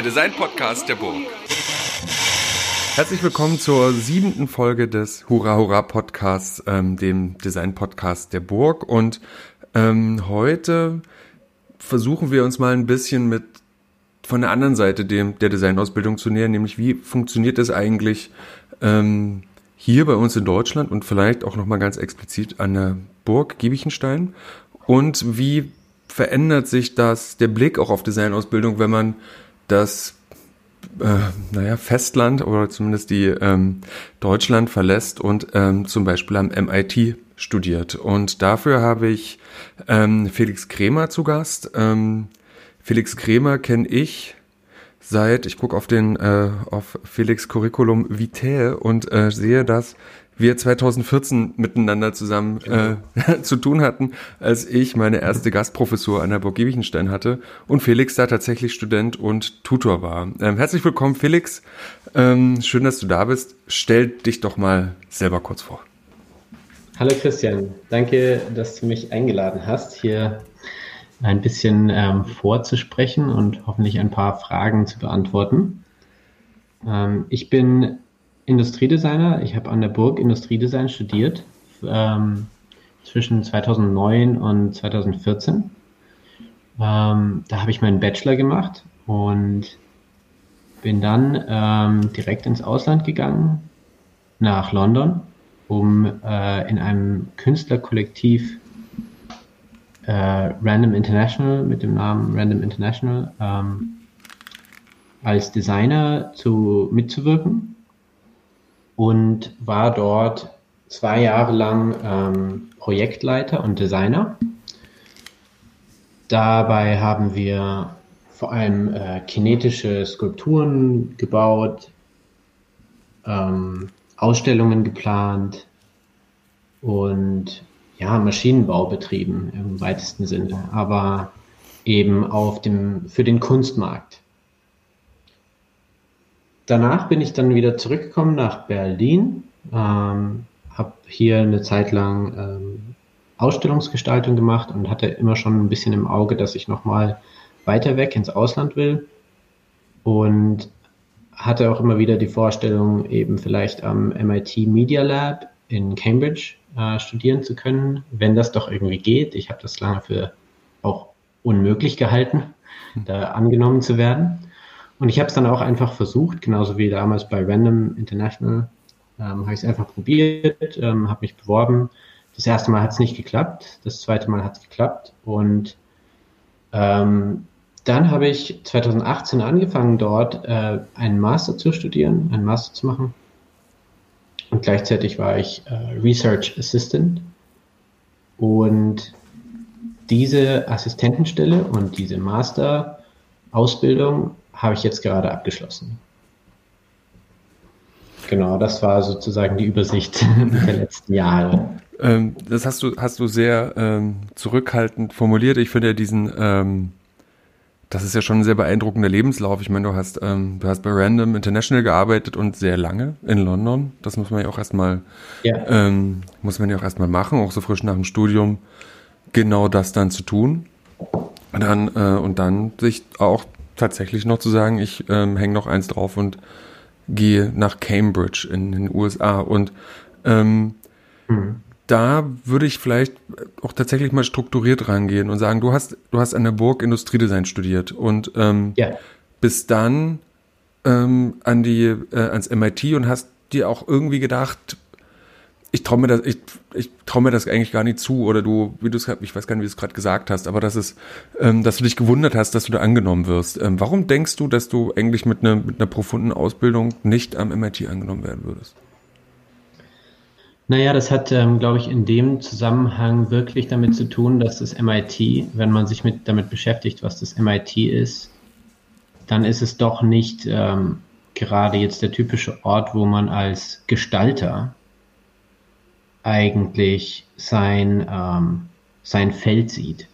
der Design-Podcast der Burg. Herzlich willkommen zur siebenten Folge des Hurra Hurra Podcasts, ähm, dem Design-Podcast der Burg. Und ähm, heute versuchen wir uns mal ein bisschen mit von der anderen Seite dem, der Designausbildung zu nähern, nämlich wie funktioniert es eigentlich ähm, hier bei uns in Deutschland und vielleicht auch nochmal ganz explizit an der Burg Giebichenstein und wie verändert sich das, der Blick auch auf Designausbildung, wenn man das äh, naja, Festland oder zumindest die ähm, Deutschland verlässt und ähm, zum Beispiel am MIT studiert. Und dafür habe ich ähm, Felix Kremer zu Gast. Ähm, Felix Kremer kenne ich seit, ich gucke auf den, äh, auf Felix Curriculum Vitae und äh, sehe, dass wir 2014 miteinander zusammen genau. äh, zu tun hatten, als ich meine erste Gastprofessur an der Burg Giebichenstein hatte und Felix da tatsächlich Student und Tutor war. Ähm, herzlich willkommen, Felix. Ähm, schön, dass du da bist. Stell dich doch mal selber kurz vor. Hallo Christian, danke, dass du mich eingeladen hast, hier ein bisschen ähm, vorzusprechen und hoffentlich ein paar Fragen zu beantworten. Ähm, ich bin Industriedesigner. Ich habe an der Burg Industriedesign studiert ähm, zwischen 2009 und 2014. Ähm, da habe ich meinen Bachelor gemacht und bin dann ähm, direkt ins Ausland gegangen, nach London, um äh, in einem Künstlerkollektiv äh, Random International mit dem Namen Random International ähm, als Designer zu, mitzuwirken und war dort zwei Jahre lang ähm, Projektleiter und Designer. Dabei haben wir vor allem äh, kinetische Skulpturen gebaut, ähm, Ausstellungen geplant und ja, Maschinenbau betrieben im weitesten Sinne, aber eben auf dem, für den Kunstmarkt danach bin ich dann wieder zurückgekommen nach Berlin, ähm, habe hier eine Zeit lang ähm, Ausstellungsgestaltung gemacht und hatte immer schon ein bisschen im Auge, dass ich nochmal weiter weg ins Ausland will und hatte auch immer wieder die Vorstellung, eben vielleicht am MIT Media Lab in Cambridge äh, studieren zu können, wenn das doch irgendwie geht. Ich habe das lange für auch unmöglich gehalten, da angenommen zu werden. Und ich habe es dann auch einfach versucht, genauso wie damals bei Random International, ähm, habe ich es einfach probiert, ähm, habe mich beworben. Das erste Mal hat es nicht geklappt, das zweite Mal hat es geklappt. Und ähm, dann habe ich 2018 angefangen, dort äh, einen Master zu studieren, einen Master zu machen. Und gleichzeitig war ich äh, Research Assistant. Und diese Assistentenstelle und diese Master-Ausbildung habe ich jetzt gerade abgeschlossen. Genau, das war sozusagen die Übersicht der letzten Jahre. Ähm, das hast du, hast du sehr ähm, zurückhaltend formuliert. Ich finde ja diesen, ähm, das ist ja schon ein sehr beeindruckender Lebenslauf. Ich meine, du hast, ähm, du hast bei Random International gearbeitet und sehr lange in London. Das muss man ja auch erstmal, ja. ähm, muss man ja auch erstmal machen, auch so frisch nach dem Studium, genau das dann zu tun. Und dann, äh, und dann sich auch tatsächlich noch zu sagen, ich ähm, hänge noch eins drauf und gehe nach Cambridge in den USA. Und ähm, mhm. da würde ich vielleicht auch tatsächlich mal strukturiert rangehen und sagen, du hast, du hast an der Burg Industriedesign studiert und ähm, ja. bis dann ähm, an die, äh, ans MIT und hast dir auch irgendwie gedacht, ich traue mir das, ich, ich traue mir das eigentlich gar nicht zu, oder du, wie du es, ich weiß gar nicht, wie du es gerade gesagt hast, aber dass es, ähm, dass du dich gewundert hast, dass du da angenommen wirst. Ähm, warum denkst du, dass du eigentlich mit einer mit einer profunden Ausbildung nicht am MIT angenommen werden würdest? Naja, das hat, ähm, glaube ich, in dem Zusammenhang wirklich damit zu tun, dass das MIT, wenn man sich mit, damit beschäftigt, was das MIT ist, dann ist es doch nicht ähm, gerade jetzt der typische Ort, wo man als Gestalter eigentlich sein, ähm, sein Feld sieht.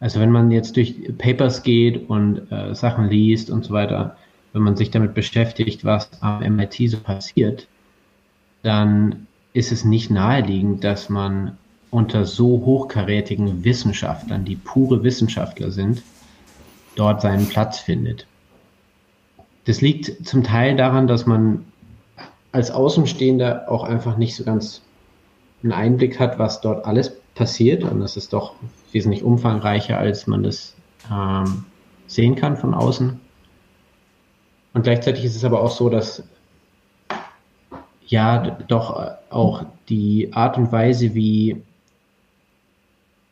Also wenn man jetzt durch Papers geht und äh, Sachen liest und so weiter, wenn man sich damit beschäftigt, was am MIT so passiert, dann ist es nicht naheliegend, dass man unter so hochkarätigen Wissenschaftlern, die pure Wissenschaftler sind, dort seinen Platz findet. das liegt zum Teil daran, dass man als Außenstehender auch einfach nicht so ganz einen Einblick hat, was dort alles passiert. Und das ist doch wesentlich umfangreicher, als man das ähm, sehen kann von außen. Und gleichzeitig ist es aber auch so, dass ja doch auch die Art und Weise, wie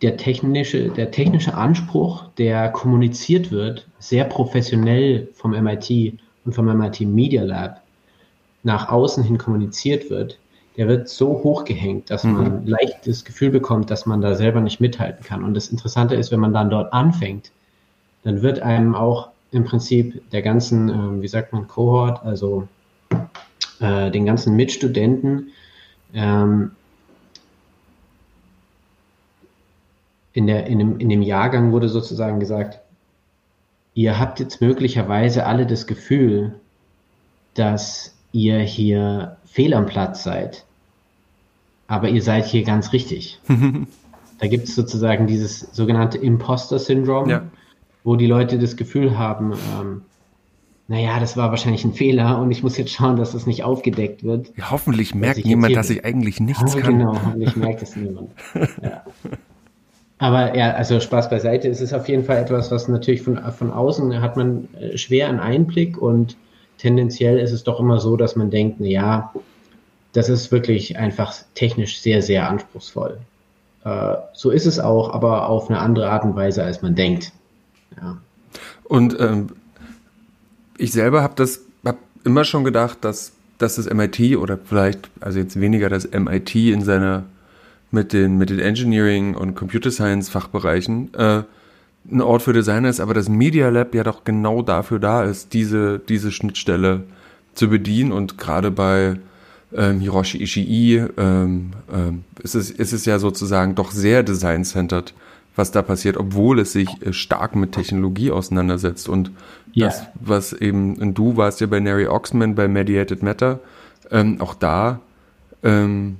der technische, der technische Anspruch, der kommuniziert wird, sehr professionell vom MIT und vom MIT Media Lab nach außen hin kommuniziert wird, der wird so hochgehängt, dass mhm. man leicht das Gefühl bekommt, dass man da selber nicht mithalten kann. Und das Interessante ist, wenn man dann dort anfängt, dann wird einem auch im Prinzip der ganzen, äh, wie sagt man, Cohort, also äh, den ganzen Mitstudenten, ähm, in, der, in, dem, in dem Jahrgang wurde sozusagen gesagt, ihr habt jetzt möglicherweise alle das Gefühl, dass ihr hier fehl am Platz seid. Aber ihr seid hier ganz richtig. da gibt es sozusagen dieses sogenannte Imposter-Syndrom, ja. wo die Leute das Gefühl haben, ähm, naja, das war wahrscheinlich ein Fehler und ich muss jetzt schauen, dass das nicht aufgedeckt wird. Ja, hoffentlich merkt niemand, dass ich eigentlich nichts oh, kann. Genau, hoffentlich merkt es niemand. Ja. Aber ja, also Spaß beiseite. Es ist auf jeden Fall etwas, was natürlich von, von außen hat man äh, schwer einen Einblick und tendenziell ist es doch immer so, dass man denkt, na ja, das ist wirklich einfach technisch sehr, sehr anspruchsvoll. Äh, so ist es auch, aber auf eine andere Art und Weise, als man denkt. Ja. Und ähm, ich selber habe das hab immer schon gedacht, dass, dass das MIT oder vielleicht, also jetzt weniger das MIT in seiner mit den, mit den Engineering und Computer Science Fachbereichen äh, ein Ort für Designer ist, aber das Media Lab ja doch genau dafür da ist, diese, diese Schnittstelle zu bedienen und gerade bei ähm, Hiroshi Ishii ähm, ähm, ist, es, ist es ja sozusagen doch sehr design-centered, was da passiert, obwohl es sich äh, stark mit Technologie auseinandersetzt und yeah. das, was eben, und du warst ja bei Neri Oxman bei Mediated Matter, ähm, auch da ähm,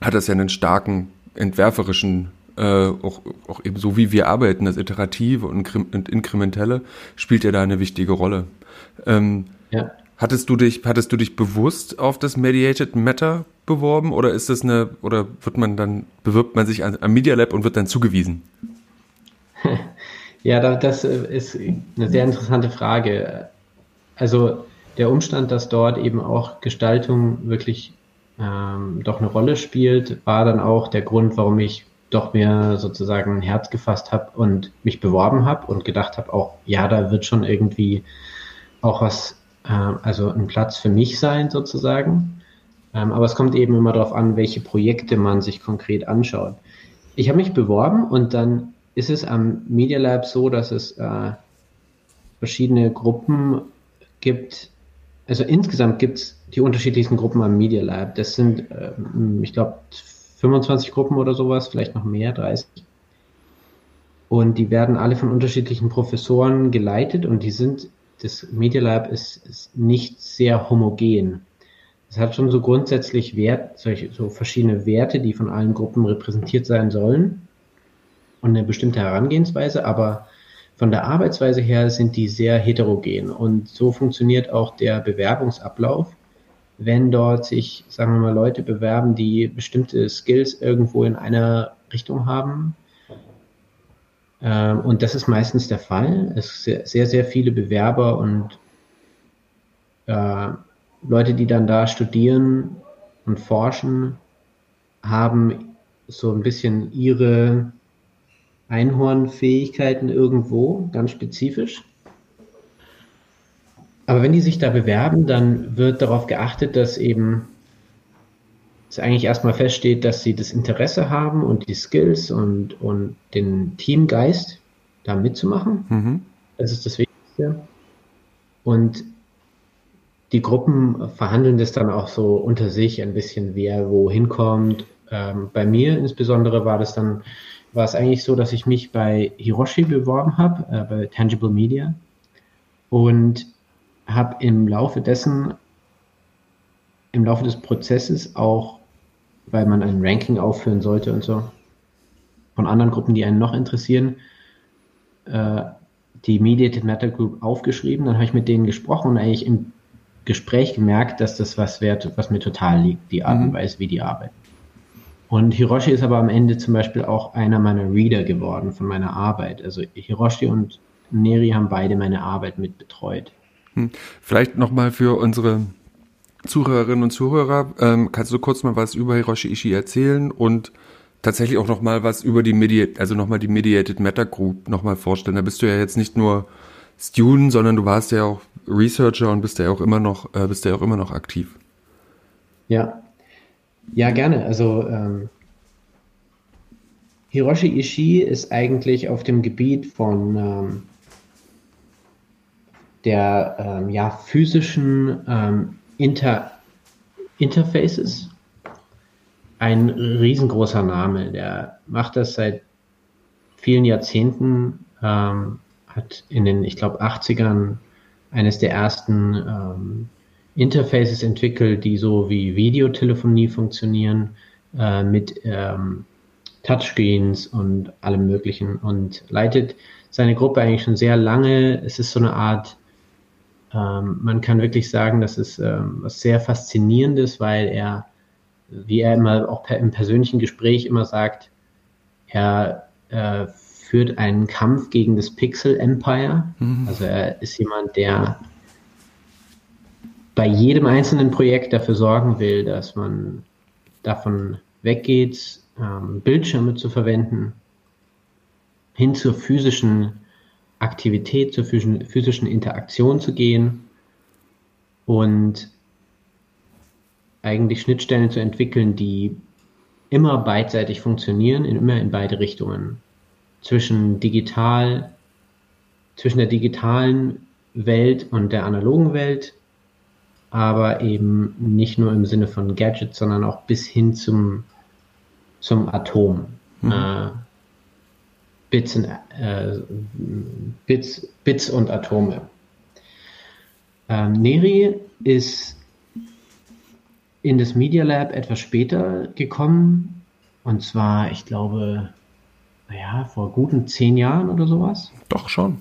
hat das ja einen starken entwerferischen, äh, auch, auch eben so wie wir arbeiten, das Iterative und, und Inkrementelle, spielt ja da eine wichtige Rolle. Ähm, ja. Hattest du dich, hattest du dich bewusst auf das Mediated Matter beworben oder ist das eine, oder wird man dann, bewirbt man sich am Media Lab und wird dann zugewiesen? Ja, das äh, ist eine sehr interessante Frage. Also der Umstand, dass dort eben auch Gestaltung wirklich ähm, doch eine Rolle spielt, war dann auch der Grund, warum ich doch mir sozusagen ein Herz gefasst habe und mich beworben habe und gedacht habe, auch ja, da wird schon irgendwie auch was, äh, also ein Platz für mich sein sozusagen. Ähm, aber es kommt eben immer darauf an, welche Projekte man sich konkret anschaut. Ich habe mich beworben und dann ist es am Media Lab so, dass es äh, verschiedene Gruppen gibt, also insgesamt gibt es die unterschiedlichsten Gruppen am Media Lab. Das sind, ähm, ich glaube, 25 Gruppen oder sowas, vielleicht noch mehr, 30. Und die werden alle von unterschiedlichen Professoren geleitet und die sind, das Media Lab ist, ist nicht sehr homogen. Es hat schon so grundsätzlich Wert, solche, so verschiedene Werte, die von allen Gruppen repräsentiert sein sollen und eine bestimmte Herangehensweise, aber von der Arbeitsweise her sind die sehr heterogen und so funktioniert auch der Bewerbungsablauf. Wenn dort sich, sagen wir mal, Leute bewerben, die bestimmte Skills irgendwo in einer Richtung haben, ähm, und das ist meistens der Fall. Es sind sehr, sehr viele Bewerber und äh, Leute, die dann da studieren und forschen, haben so ein bisschen ihre Einhornfähigkeiten irgendwo, ganz spezifisch. Aber wenn die sich da bewerben, dann wird darauf geachtet, dass eben es eigentlich erstmal feststeht, dass sie das Interesse haben und die Skills und, und den Teamgeist, da mitzumachen. Mhm. Das ist das Wichtigste. Und die Gruppen verhandeln das dann auch so unter sich ein bisschen, wer wo hinkommt. Ähm, bei mir insbesondere war das dann war es eigentlich so, dass ich mich bei Hiroshi beworben habe, äh, bei Tangible Media und habe im Laufe dessen, im Laufe des Prozesses auch, weil man ein Ranking aufführen sollte und so, von anderen Gruppen, die einen noch interessieren, äh, die Mediated Matter Group aufgeschrieben, dann habe ich mit denen gesprochen und eigentlich im Gespräch gemerkt, dass das was wert, was mir total liegt, die Art und mhm. Weise, wie die arbeiten. Und Hiroshi ist aber am Ende zum Beispiel auch einer meiner Reader geworden von meiner Arbeit. Also Hiroshi und Neri haben beide meine Arbeit mit betreut. Hm. Vielleicht nochmal für unsere Zuhörerinnen und Zuhörer, ähm, kannst du kurz mal was über Hiroshi Ishii erzählen und tatsächlich auch nochmal was über die Mediated, also nochmal die Mediated Matter Group nochmal vorstellen. Da bist du ja jetzt nicht nur Student, sondern du warst ja auch Researcher und bist ja auch immer noch, äh, bist ja auch immer noch aktiv. Ja. Ja, gerne. Also ähm, Hiroshi Ishii ist eigentlich auf dem Gebiet von ähm, der ähm, ja, physischen ähm, Inter Interfaces ein riesengroßer Name. Der macht das seit vielen Jahrzehnten, ähm, hat in den, ich glaube, 80ern eines der ersten ähm, Interfaces entwickelt, die so wie Videotelefonie funktionieren, äh, mit ähm, Touchscreens und allem Möglichen und leitet seine Gruppe eigentlich schon sehr lange. Es ist so eine Art ähm, man kann wirklich sagen, das ist ähm, was sehr Faszinierendes, weil er, wie er immer auch per, im persönlichen Gespräch immer sagt, er äh, führt einen Kampf gegen das Pixel Empire. Mhm. Also er ist jemand, der bei jedem einzelnen Projekt dafür sorgen will, dass man davon weggeht, ähm, Bildschirme zu verwenden, hin zur physischen Aktivität, zur physischen Interaktion zu gehen und eigentlich Schnittstellen zu entwickeln, die immer beidseitig funktionieren, immer in beide Richtungen. Zwischen digital, zwischen der digitalen Welt und der analogen Welt, aber eben nicht nur im Sinne von Gadgets, sondern auch bis hin zum, zum Atom. Mhm. Äh, Bits, in, äh, Bits, Bits und Atome. Ähm, Neri ist in das Media Lab etwas später gekommen. Und zwar, ich glaube, naja, vor guten zehn Jahren oder sowas. Doch schon.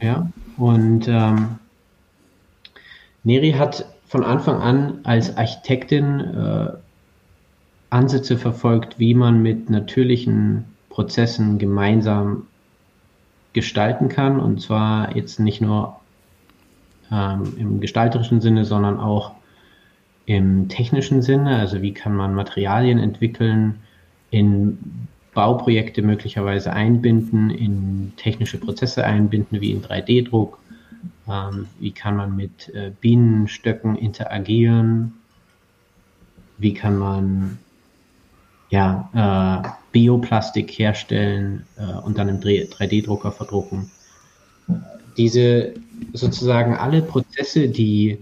Ja. ja. Und ähm, Neri hat von Anfang an als Architektin äh, Ansätze verfolgt, wie man mit natürlichen Prozessen gemeinsam gestalten kann. Und zwar jetzt nicht nur ähm, im gestalterischen Sinne, sondern auch im technischen Sinne. Also wie kann man Materialien entwickeln, in Bauprojekte möglicherweise einbinden, in technische Prozesse einbinden, wie in 3D-Druck. Ähm, wie kann man mit äh, Bienenstöcken interagieren? Wie kann man ja, äh, Bioplastik herstellen äh, und dann im 3D-Drucker verdrucken. Diese sozusagen alle Prozesse, die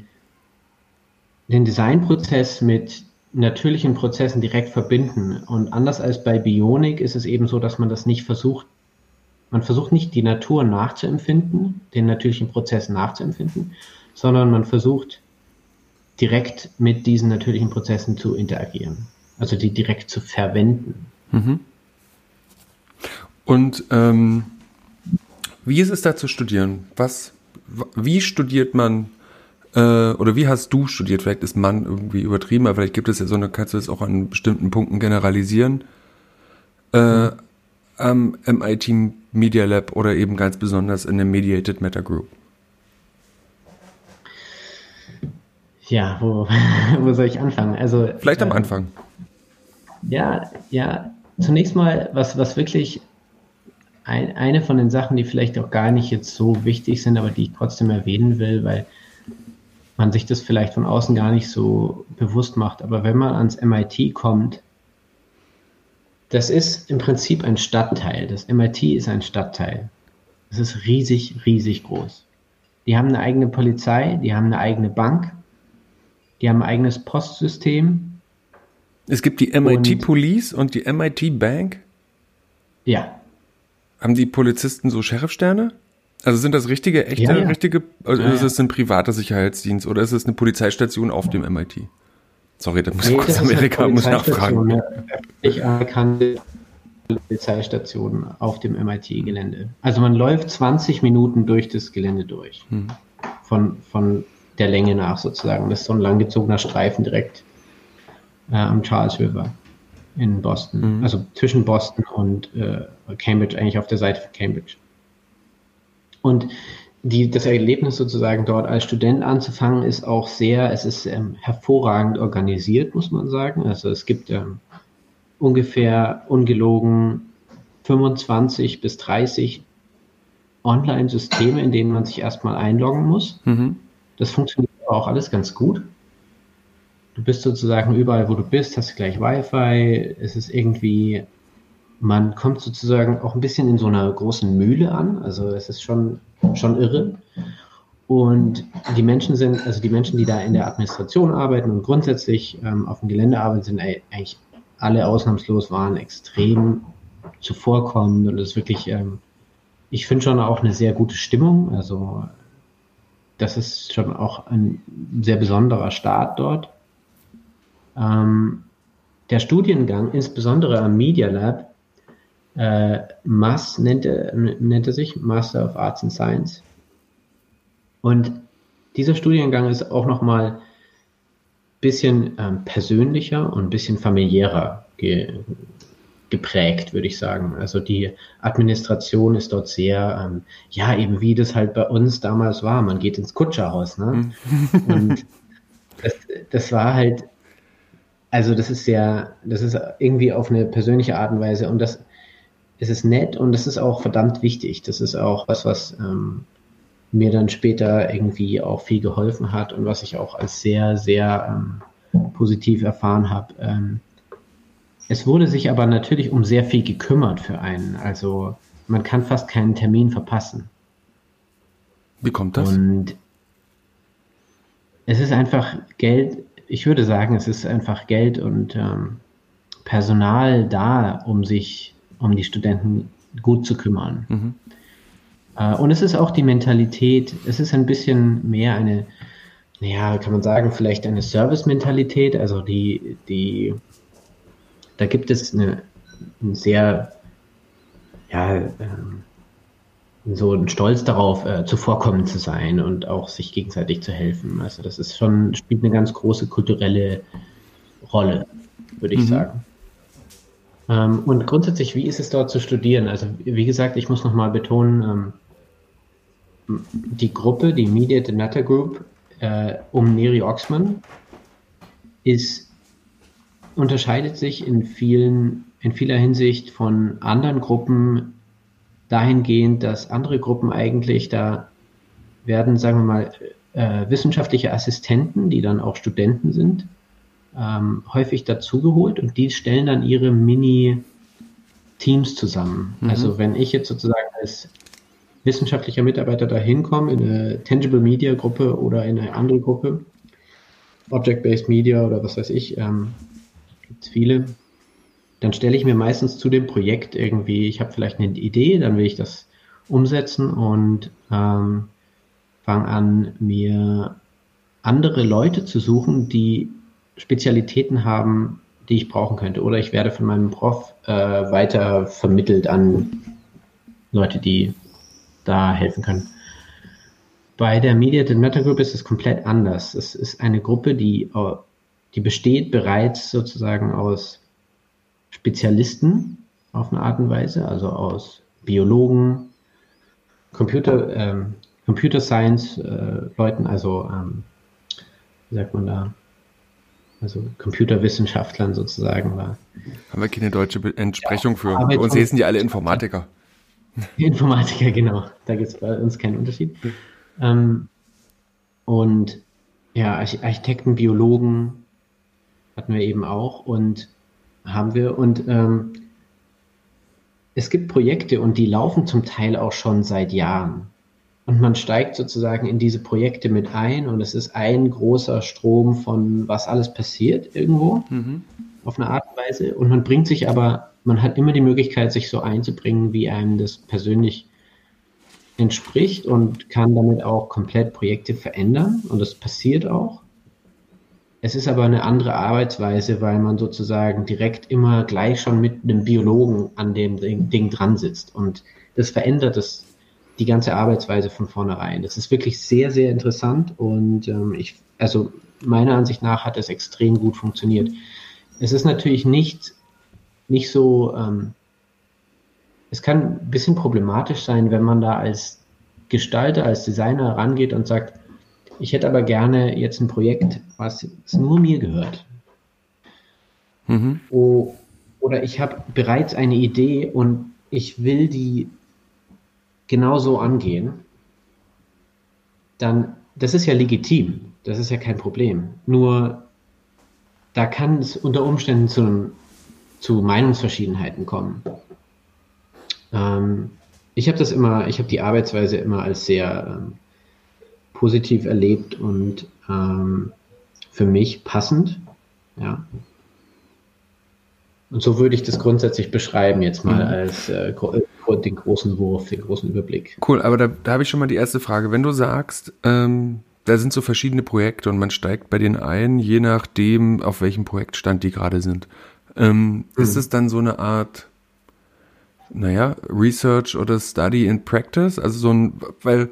den Designprozess mit natürlichen Prozessen direkt verbinden. Und anders als bei Bionik ist es eben so, dass man das nicht versucht, man versucht nicht die Natur nachzuempfinden, den natürlichen Prozess nachzuempfinden, sondern man versucht direkt mit diesen natürlichen Prozessen zu interagieren also die direkt zu verwenden. Mhm. Und ähm, wie ist es da zu studieren? Was, wie studiert man äh, oder wie hast du studiert? Vielleicht ist man irgendwie übertrieben, aber vielleicht gibt es ja so eine, kannst du das auch an bestimmten Punkten generalisieren. Äh, am MIT Media Lab oder eben ganz besonders in der Mediated Matter Group? Ja, wo, wo soll ich anfangen? Also vielleicht am äh, Anfang. Ja, ja, zunächst mal, was, was wirklich ein, eine von den Sachen, die vielleicht auch gar nicht jetzt so wichtig sind, aber die ich trotzdem erwähnen will, weil man sich das vielleicht von außen gar nicht so bewusst macht. Aber wenn man ans MIT kommt, das ist im Prinzip ein Stadtteil. Das MIT ist ein Stadtteil. Es ist riesig, riesig groß. Die haben eine eigene Polizei, die haben eine eigene Bank, die haben ein eigenes Postsystem, es gibt die MIT und, Police und die MIT Bank. Ja. Haben die Polizisten so Sheriffsterne? Also sind das richtige, echte, ja, ja. richtige, also ja, ist es ein privater Sicherheitsdienst oder ist es eine Polizeistation auf dem MIT? Sorry, da muss nee, kurz Amerika muss nachfragen. Ich anerkannte Polizeistation auf dem MIT-Gelände. Also man läuft 20 Minuten durch das Gelände durch. Mhm. Von, von der Länge nach sozusagen. Das ist so ein langgezogener Streifen direkt äh, am Charles River in Boston. Mhm. Also zwischen Boston und äh, Cambridge, eigentlich auf der Seite von Cambridge. Und die, das Erlebnis sozusagen dort als Student anzufangen, ist auch sehr, es ist ähm, hervorragend organisiert, muss man sagen. Also es gibt ähm, ungefähr ungelogen 25 bis 30 Online-Systeme, in denen man sich erstmal einloggen muss. Mhm. Das funktioniert auch alles ganz gut. Du bist sozusagen überall, wo du bist, hast gleich Wi-Fi. Es ist irgendwie, man kommt sozusagen auch ein bisschen in so einer großen Mühle an. Also es ist schon, schon irre. Und die Menschen sind, also die Menschen, die da in der Administration arbeiten und grundsätzlich ähm, auf dem Gelände arbeiten, sind eigentlich alle ausnahmslos waren extrem zuvorkommend und es ist wirklich, ähm, ich finde schon auch eine sehr gute Stimmung. Also das ist schon auch ein sehr besonderer Start dort. Ähm, der Studiengang, insbesondere am Media Lab, äh, MAS nennt er, nennt er sich, Master of Arts and Science. Und dieser Studiengang ist auch nochmal ein bisschen ähm, persönlicher und ein bisschen familiärer ge geprägt, würde ich sagen. Also die Administration ist dort sehr, ähm, ja, eben wie das halt bei uns damals war. Man geht ins Kutscherhaus, ne? Mhm. Und das, das war halt, also das ist sehr, das ist irgendwie auf eine persönliche Art und Weise und das, es ist nett und das ist auch verdammt wichtig. Das ist auch was, was ähm, mir dann später irgendwie auch viel geholfen hat und was ich auch als sehr, sehr ähm, positiv erfahren habe. Ähm, es wurde sich aber natürlich um sehr viel gekümmert für einen. Also man kann fast keinen Termin verpassen. Wie kommt das? Und es ist einfach Geld, ich würde sagen, es ist einfach Geld und ähm, Personal da, um sich um die Studenten gut zu kümmern. Mhm. Äh, und es ist auch die Mentalität, es ist ein bisschen mehr eine, naja, kann man sagen, vielleicht eine Service-Mentalität, also die, die da gibt es eine, ein sehr, ja, ähm, so ein Stolz darauf, äh, zuvorkommend zu sein und auch sich gegenseitig zu helfen. Also das ist schon, spielt eine ganz große kulturelle Rolle, würde ich mhm. sagen. Ähm, und grundsätzlich, wie ist es dort zu studieren? Also wie gesagt, ich muss nochmal betonen, ähm, die Gruppe, die Mediate Data Group äh, um Neri Oxman ist unterscheidet sich in vielen, in vieler Hinsicht von anderen Gruppen dahingehend, dass andere Gruppen eigentlich da werden, sagen wir mal, äh, wissenschaftliche Assistenten, die dann auch Studenten sind, ähm, häufig dazugeholt und die stellen dann ihre Mini-Teams zusammen. Mhm. Also wenn ich jetzt sozusagen als wissenschaftlicher Mitarbeiter da hinkomme, in eine Tangible Media Gruppe oder in eine andere Gruppe, Object-Based Media oder was weiß ich, ähm, gibt es viele. Dann stelle ich mir meistens zu dem Projekt irgendwie, ich habe vielleicht eine Idee, dann will ich das umsetzen und ähm, fange an, mir andere Leute zu suchen, die Spezialitäten haben, die ich brauchen könnte. Oder ich werde von meinem Prof äh, weiter vermittelt an Leute, die da helfen können. Bei der Media Meta Group ist es komplett anders. Es ist eine Gruppe, die die besteht bereits sozusagen aus Spezialisten auf eine Art und Weise, also aus Biologen, Computer, ähm, Computer Science äh, Leuten, also ähm, wie sagt man da, also Computerwissenschaftlern sozusagen. War. Haben wir keine deutsche Entsprechung ja, für. Bei uns heißen die alle Informatiker. Informatiker, genau. Da gibt es bei uns keinen Unterschied. Ähm, und ja, Architekten, Biologen, hatten wir eben auch und haben wir und ähm, es gibt Projekte und die laufen zum Teil auch schon seit Jahren. Und man steigt sozusagen in diese Projekte mit ein und es ist ein großer Strom von was alles passiert irgendwo mhm. auf eine Art und Weise. Und man bringt sich aber, man hat immer die Möglichkeit, sich so einzubringen, wie einem das persönlich entspricht und kann damit auch komplett Projekte verändern. Und das passiert auch. Es ist aber eine andere Arbeitsweise, weil man sozusagen direkt immer gleich schon mit einem Biologen an dem Ding dran sitzt. Und das verändert das, die ganze Arbeitsweise von vornherein. Das ist wirklich sehr, sehr interessant und ähm, ich, also meiner Ansicht nach hat es extrem gut funktioniert. Es ist natürlich nicht, nicht so, ähm, es kann ein bisschen problematisch sein, wenn man da als Gestalter, als Designer rangeht und sagt, ich hätte aber gerne jetzt ein Projekt, was nur mir gehört. Mhm. Oh, oder ich habe bereits eine Idee und ich will die genauso angehen. Dann, das ist ja legitim. Das ist ja kein Problem. Nur da kann es unter Umständen zu, zu Meinungsverschiedenheiten kommen. Ähm, ich habe das immer, ich habe die Arbeitsweise immer als sehr ähm, positiv erlebt und ähm, für mich passend. Ja. Und so würde ich das grundsätzlich beschreiben, jetzt mal mhm. als äh, den großen Wurf, den großen Überblick. Cool, aber da, da habe ich schon mal die erste Frage. Wenn du sagst, ähm, da sind so verschiedene Projekte und man steigt bei denen ein, je nachdem, auf welchem Projektstand die gerade sind. Ähm, mhm. Ist es dann so eine Art, naja, Research oder Study in Practice? Also so ein, weil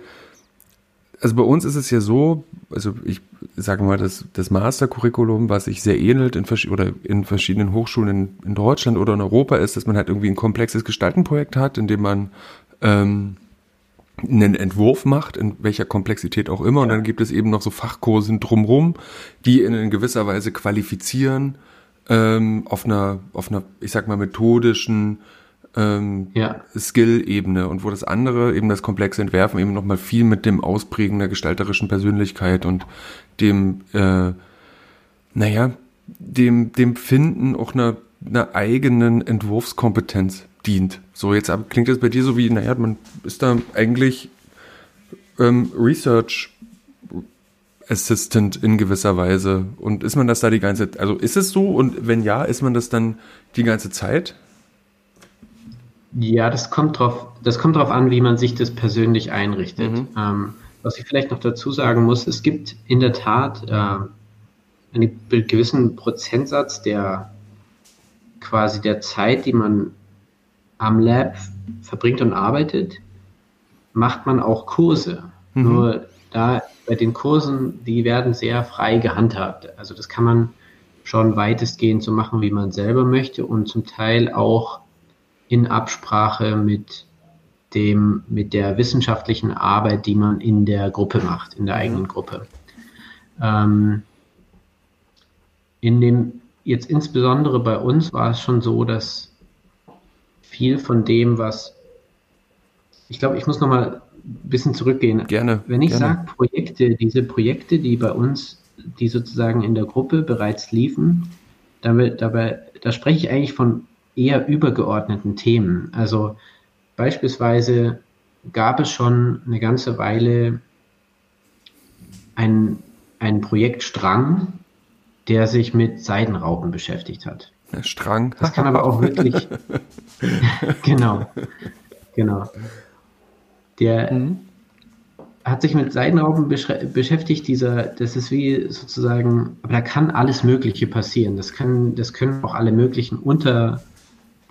also bei uns ist es ja so, also ich sage mal, das, das Mastercurriculum, was sich sehr ähnelt in, oder in verschiedenen Hochschulen in, in, Deutschland oder in Europa ist, dass man halt irgendwie ein komplexes Gestaltenprojekt hat, in dem man ähm, einen Entwurf macht, in welcher Komplexität auch immer. Und dann gibt es eben noch so Fachkurse drumrum, die in gewisser Weise qualifizieren ähm, auf einer, auf einer, ich sag mal, methodischen ähm, ja. Skill-Ebene und wo das andere, eben das komplexe Entwerfen, eben nochmal viel mit dem Ausprägen der gestalterischen Persönlichkeit und dem, äh, naja, dem, dem Finden auch einer, einer eigenen Entwurfskompetenz dient. So, jetzt klingt das bei dir so wie, naja, man ist da eigentlich ähm, Research Assistant in gewisser Weise. Und ist man das da die ganze Zeit, also ist es so? Und wenn ja, ist man das dann die ganze Zeit? Ja, das kommt drauf, das kommt drauf an, wie man sich das persönlich einrichtet. Mhm. Ähm, was ich vielleicht noch dazu sagen muss, es gibt in der Tat äh, einen gewissen Prozentsatz der quasi der Zeit, die man am Lab verbringt und arbeitet, macht man auch Kurse. Mhm. Nur da bei den Kursen, die werden sehr frei gehandhabt. Also das kann man schon weitestgehend so machen, wie man selber möchte und zum Teil auch in Absprache mit dem, mit der wissenschaftlichen Arbeit, die man in der Gruppe macht, in der eigenen Gruppe. Ähm, in dem, jetzt insbesondere bei uns war es schon so, dass viel von dem, was ich glaube, ich muss noch mal ein bisschen zurückgehen. Gerne. Wenn ich sage Projekte, diese Projekte, die bei uns, die sozusagen in der Gruppe bereits liefen, dabei, dabei, da spreche ich eigentlich von eher übergeordneten Themen. Also beispielsweise gab es schon eine ganze Weile ein, ein Projektstrang, der sich mit Seidenraupen beschäftigt hat. Der Strang. Das kann aber auch wirklich. genau. Genau. Der mhm. hat sich mit Seidenraupen beschäftigt. Dieser, das ist wie sozusagen, aber da kann alles Mögliche passieren. Das können, das können auch alle möglichen Unter,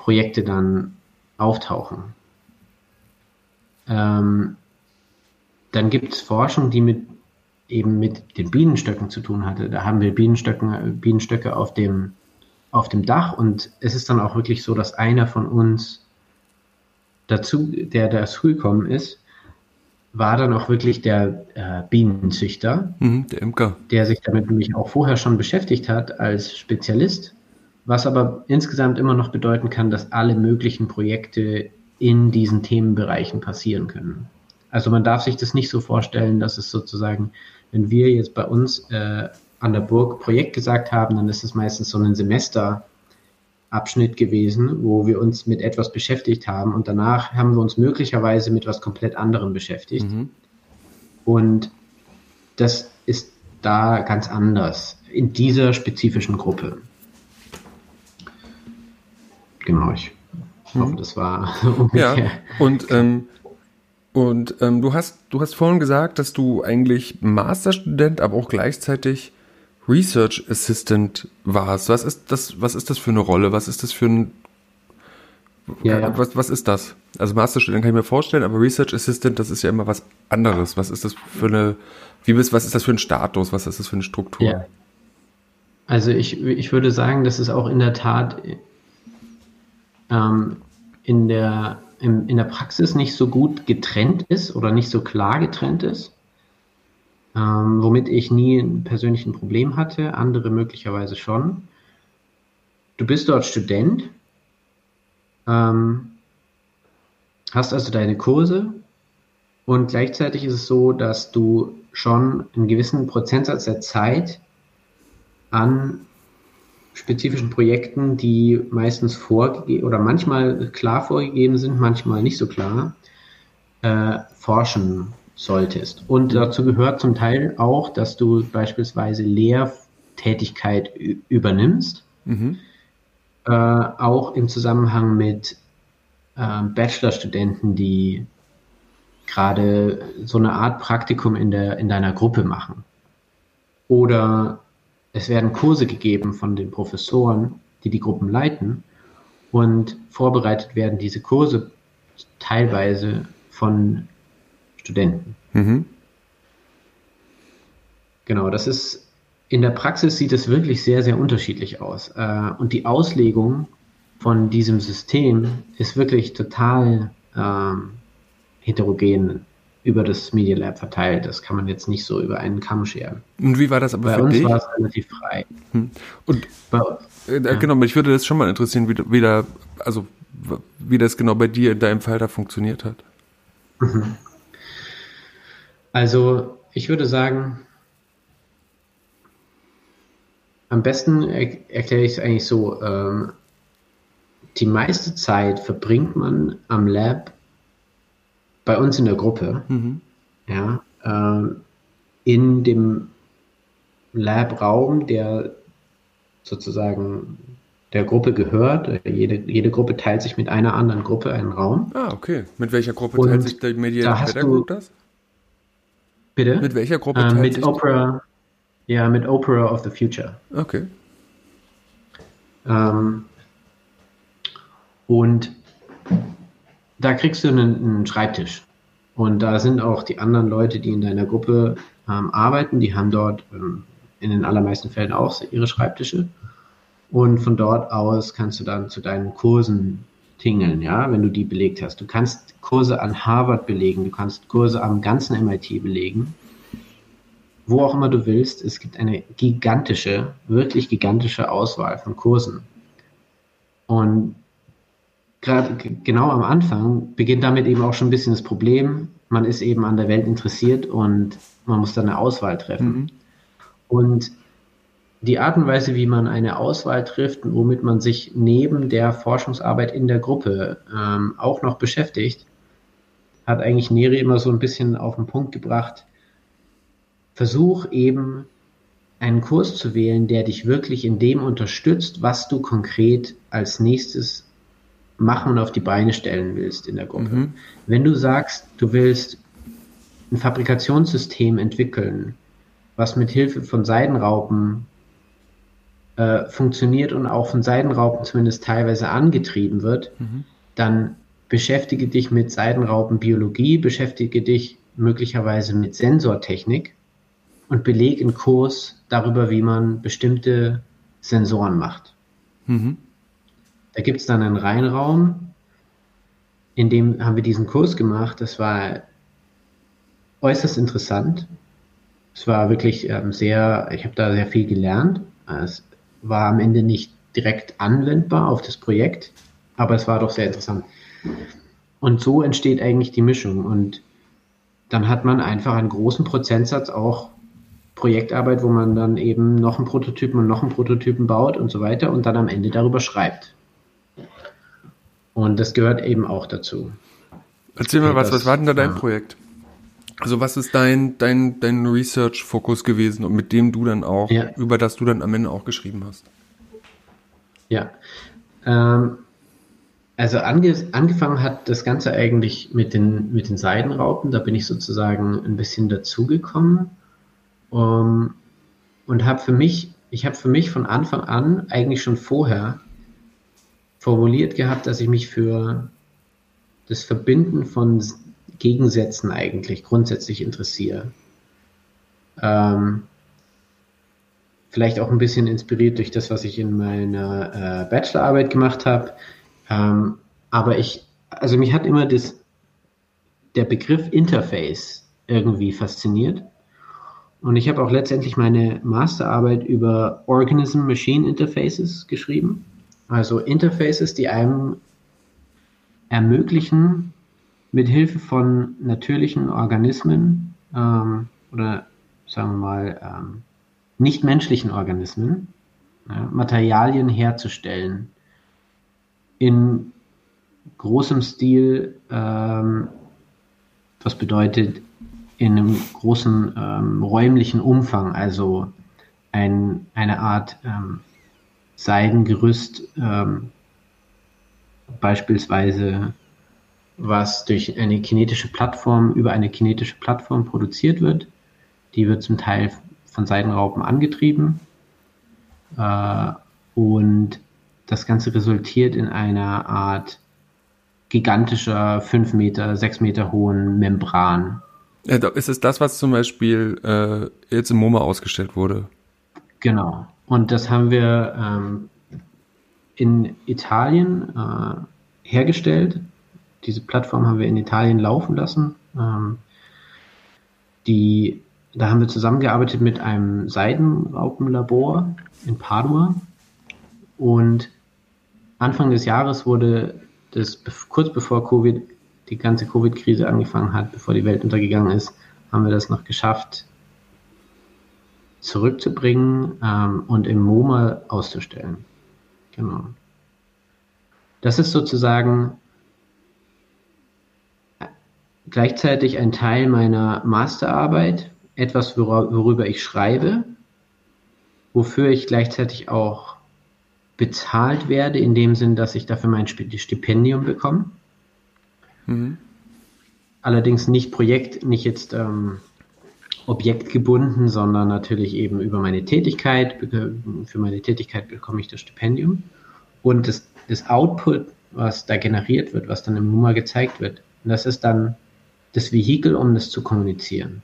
Projekte dann auftauchen. Ähm, dann gibt es Forschung, die mit eben mit den Bienenstöcken zu tun hatte. Da haben wir Bienenstöcken, Bienenstöcke auf dem, auf dem Dach und es ist dann auch wirklich so, dass einer von uns dazu, der dazu gekommen ist, war dann auch wirklich der äh, Bienenzüchter, mhm, der Imker, der sich damit nämlich auch vorher schon beschäftigt hat als Spezialist was aber insgesamt immer noch bedeuten kann, dass alle möglichen Projekte in diesen Themenbereichen passieren können. Also man darf sich das nicht so vorstellen, dass es sozusagen, wenn wir jetzt bei uns äh, an der Burg Projekt gesagt haben, dann ist es meistens so ein Semesterabschnitt gewesen, wo wir uns mit etwas beschäftigt haben und danach haben wir uns möglicherweise mit was komplett anderem beschäftigt. Mhm. Und das ist da ganz anders in dieser spezifischen Gruppe. Genau, ich hoffe, hm. das war ungefähr. Ja, und, ähm, und ähm, du, hast, du hast vorhin gesagt, dass du eigentlich Masterstudent, aber auch gleichzeitig Research Assistant warst. Was ist das, was ist das für eine Rolle? Was ist das für ein, ja, ja. Was, was ist das? Also Masterstudent kann ich mir vorstellen, aber Research Assistant, das ist ja immer was anderes. Was ist das für eine, wie bist, was ist das für ein Status? Was ist das für eine Struktur? Ja. Also ich, ich würde sagen, dass es auch in der Tat ähm, in, der, in, in der Praxis nicht so gut getrennt ist oder nicht so klar getrennt ist ähm, womit ich nie ein Problem hatte, andere möglicherweise schon. Du bist dort Student, ähm, hast also deine Kurse und gleichzeitig ist es so, dass du schon einen gewissen Prozentsatz der Zeit an spezifischen Projekten, die meistens vorgegeben oder manchmal klar vorgegeben sind, manchmal nicht so klar, äh, forschen solltest. Und dazu gehört zum Teil auch, dass du beispielsweise Lehrtätigkeit übernimmst, mhm. äh, auch im Zusammenhang mit äh, Bachelorstudenten, die gerade so eine Art Praktikum in, der, in deiner Gruppe machen. Oder es werden Kurse gegeben von den Professoren, die die Gruppen leiten und vorbereitet werden diese Kurse teilweise von Studenten. Mhm. Genau, das ist in der Praxis sieht es wirklich sehr, sehr unterschiedlich aus. Äh, und die Auslegung von diesem System ist wirklich total ähm, heterogen über das Media Lab verteilt. Das kann man jetzt nicht so über einen Kamm scheren. Und wie war das aber Bei für uns dich? war es relativ frei. Hm. Und Bei, äh, ja. genau, mich würde das schon mal interessieren, wie, wie da, also wie das genau bei dir in deinem Fall da funktioniert hat. Mhm. Also ich würde sagen, am besten er erkläre ich es eigentlich so, ähm, die meiste Zeit verbringt man am Lab bei uns in der Gruppe, mhm. ja, äh, in dem Lab-Raum, der sozusagen der Gruppe gehört. Jede, jede Gruppe teilt sich mit einer anderen Gruppe einen Raum. Ah, okay. Mit welcher Gruppe Und teilt sich der Media da Group das? Bitte? Mit welcher Gruppe? Äh, mit Opera. Ja, mit Opera of the Future. Okay. Ähm, und da kriegst du einen, einen, Schreibtisch. Und da sind auch die anderen Leute, die in deiner Gruppe ähm, arbeiten, die haben dort ähm, in den allermeisten Fällen auch ihre Schreibtische. Und von dort aus kannst du dann zu deinen Kursen tingeln, ja, wenn du die belegt hast. Du kannst Kurse an Harvard belegen, du kannst Kurse am ganzen MIT belegen, wo auch immer du willst. Es gibt eine gigantische, wirklich gigantische Auswahl von Kursen. Und gerade genau am Anfang beginnt damit eben auch schon ein bisschen das Problem. Man ist eben an der Welt interessiert und man muss dann eine Auswahl treffen. Mhm. Und die Art und Weise, wie man eine Auswahl trifft und womit man sich neben der Forschungsarbeit in der Gruppe ähm, auch noch beschäftigt, hat eigentlich Neri immer so ein bisschen auf den Punkt gebracht. Versuch eben einen Kurs zu wählen, der dich wirklich in dem unterstützt, was du konkret als nächstes machen und auf die Beine stellen willst in der Gruppe. Mhm. Wenn du sagst, du willst ein Fabrikationssystem entwickeln, was mit Hilfe von Seidenraupen äh, funktioniert und auch von Seidenraupen zumindest teilweise angetrieben wird, mhm. dann beschäftige dich mit Seidenraupenbiologie, beschäftige dich möglicherweise mit Sensortechnik und belege einen Kurs darüber, wie man bestimmte Sensoren macht. Mhm. Da gibt es dann einen Reinraum, in dem haben wir diesen Kurs gemacht. Das war äußerst interessant. Es war wirklich ähm, sehr, ich habe da sehr viel gelernt. Es war am Ende nicht direkt anwendbar auf das Projekt, aber es war doch sehr interessant. Und so entsteht eigentlich die Mischung. Und dann hat man einfach einen großen Prozentsatz auch Projektarbeit, wo man dann eben noch einen Prototypen und noch einen Prototypen baut und so weiter und dann am Ende darüber schreibt. Und das gehört eben auch dazu. Erzähl mal was, was war denn da dein ja. Projekt? Also was ist dein, dein, dein Research-Fokus gewesen und mit dem du dann auch, ja. über das du dann am Ende auch geschrieben hast? Ja. Ähm, also ange, angefangen hat das Ganze eigentlich mit den, mit den Seidenraupen. Da bin ich sozusagen ein bisschen dazugekommen. Um, und habe für mich, ich habe für mich von Anfang an eigentlich schon vorher formuliert gehabt, dass ich mich für das Verbinden von Gegensätzen eigentlich grundsätzlich interessiere. Ähm, vielleicht auch ein bisschen inspiriert durch das, was ich in meiner äh, Bachelorarbeit gemacht habe. Ähm, aber ich, also mich hat immer das, der Begriff Interface irgendwie fasziniert. Und ich habe auch letztendlich meine Masterarbeit über Organism-Machine Interfaces geschrieben. Also Interfaces, die einem ermöglichen, mit Hilfe von natürlichen Organismen ähm, oder sagen wir mal ähm, nichtmenschlichen Organismen ja, Materialien herzustellen in großem Stil, ähm, was bedeutet in einem großen ähm, räumlichen Umfang, also ein, eine Art ähm, Seidengerüst, ähm, beispielsweise was durch eine kinetische Plattform, über eine kinetische Plattform produziert wird. Die wird zum Teil von Seidenraupen angetrieben. Äh, und das Ganze resultiert in einer Art gigantischer, 5 Meter, 6 Meter hohen Membran. Ja, ist es das, was zum Beispiel äh, jetzt im MoMA ausgestellt wurde? Genau. Und das haben wir ähm, in Italien äh, hergestellt. Diese Plattform haben wir in Italien laufen lassen. Ähm, die, da haben wir zusammengearbeitet mit einem Seidenraupenlabor in Padua. Und Anfang des Jahres wurde das, kurz bevor Covid, die ganze Covid-Krise angefangen hat, bevor die Welt untergegangen ist, haben wir das noch geschafft, zurückzubringen ähm, und im MoMA auszustellen. Genau. Das ist sozusagen gleichzeitig ein Teil meiner Masterarbeit, etwas, worüber ich schreibe, wofür ich gleichzeitig auch bezahlt werde, in dem Sinn, dass ich dafür mein Stipendium bekomme. Mhm. Allerdings nicht Projekt, nicht jetzt ähm, objektgebunden, sondern natürlich eben über meine Tätigkeit. Für meine Tätigkeit bekomme ich das Stipendium. Und das, das Output, was da generiert wird, was dann im Nummer gezeigt wird, das ist dann das Vehikel, um das zu kommunizieren.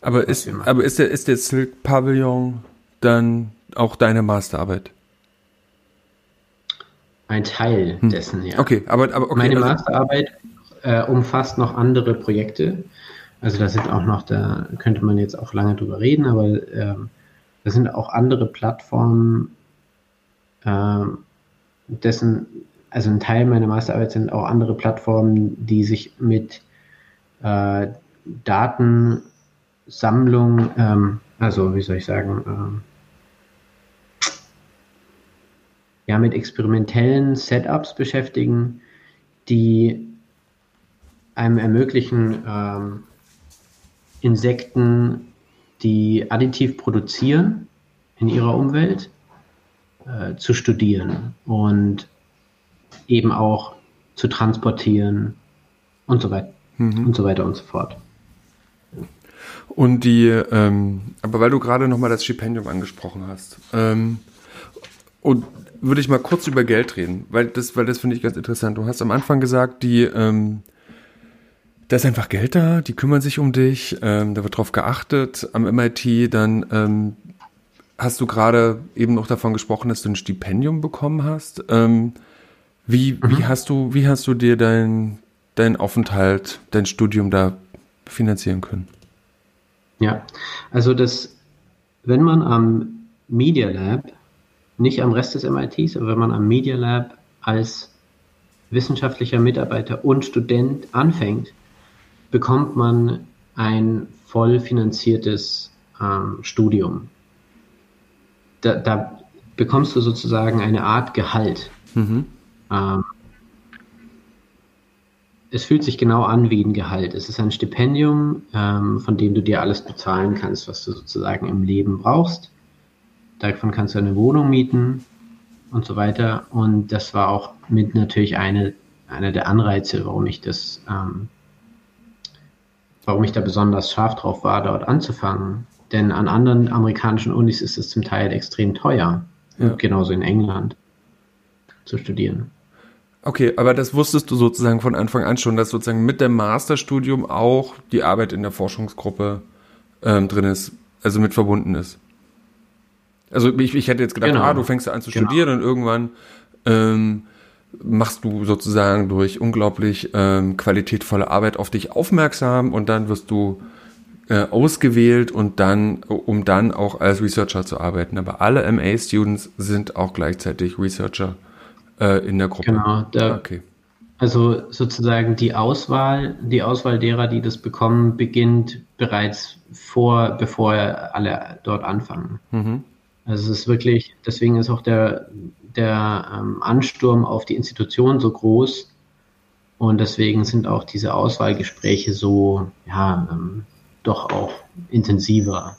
Aber ist, aber ist der, ist der Silk Pavillon dann auch deine Masterarbeit? Ein Teil hm. dessen, ja. Okay, aber, aber okay, Meine also, Masterarbeit äh, umfasst noch andere Projekte. Also da sind auch noch, da könnte man jetzt auch lange drüber reden, aber ähm, da sind auch andere Plattformen, ähm, dessen, also ein Teil meiner Masterarbeit sind auch andere Plattformen, die sich mit äh, Datensammlung, ähm, also wie soll ich sagen, ähm, ja, mit experimentellen Setups beschäftigen, die einem ermöglichen, ähm, Insekten, die additiv produzieren in ihrer Umwelt, äh, zu studieren und eben auch zu transportieren und so weiter mhm. und so weiter und so fort. Und die, ähm, aber weil du gerade nochmal das Stipendium angesprochen hast, ähm, und würde ich mal kurz über Geld reden, weil das, weil das finde ich ganz interessant. Du hast am Anfang gesagt, die, ähm, da ist einfach Geld da, die kümmern sich um dich, ähm, da wird drauf geachtet am MIT, dann ähm, hast du gerade eben noch davon gesprochen, dass du ein Stipendium bekommen hast. Ähm, wie, mhm. wie hast du, wie hast du dir dein, dein Aufenthalt, dein Studium da finanzieren können? Ja, also das, wenn man am Media Lab, nicht am Rest des MITs, aber wenn man am Media Lab als wissenschaftlicher Mitarbeiter und Student anfängt, bekommt man ein voll finanziertes ähm, Studium. Da, da, bekommst du sozusagen eine Art Gehalt. Mhm. Ähm, es fühlt sich genau an wie ein Gehalt. Es ist ein Stipendium, ähm, von dem du dir alles bezahlen kannst, was du sozusagen im Leben brauchst. Davon kannst du eine Wohnung mieten und so weiter. Und das war auch mit natürlich eine, einer der Anreize, warum ich das ähm, warum ich da besonders scharf drauf war, dort anzufangen. denn an anderen amerikanischen Unis ist es zum Teil extrem teuer. Ja. Genauso in England zu studieren. Okay, aber das wusstest du sozusagen von Anfang an schon, dass sozusagen mit dem Masterstudium auch die Arbeit in der Forschungsgruppe ähm, drin ist, also mit verbunden ist. Also ich, ich hätte jetzt gedacht, genau. ah, du fängst an zu genau. studieren und irgendwann ähm, machst du sozusagen durch unglaublich ähm, qualitätvolle Arbeit auf dich aufmerksam und dann wirst du äh, ausgewählt und dann, um dann auch als Researcher zu arbeiten. Aber alle MA-Students sind auch gleichzeitig Researcher äh, in der Gruppe. Genau, der, okay. Also sozusagen die Auswahl, die Auswahl derer, die das bekommen, beginnt bereits vor, bevor alle dort anfangen. Mhm. Also es ist wirklich, deswegen ist auch der, der ähm, Ansturm auf die Institution so groß und deswegen sind auch diese Auswahlgespräche so, ja, ähm, doch auch intensiver.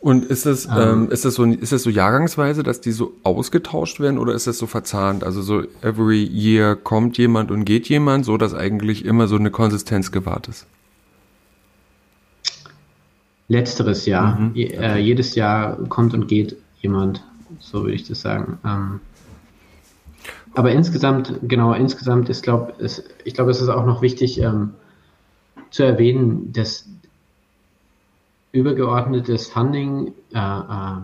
Und ist das, ähm, ähm, ist das so, ist das so jahrgangsweise, dass die so ausgetauscht werden oder ist das so verzahnt? Also so every year kommt jemand und geht jemand, so dass eigentlich immer so eine Konsistenz gewahrt ist? Letzteres Jahr. Mhm. Je, äh, jedes Jahr kommt und geht jemand, so würde ich das sagen. Ähm, aber insgesamt, genau, insgesamt ist, glaube ich, glaube, es ist auch noch wichtig ähm, zu erwähnen, dass übergeordnetes Funding, äh, äh,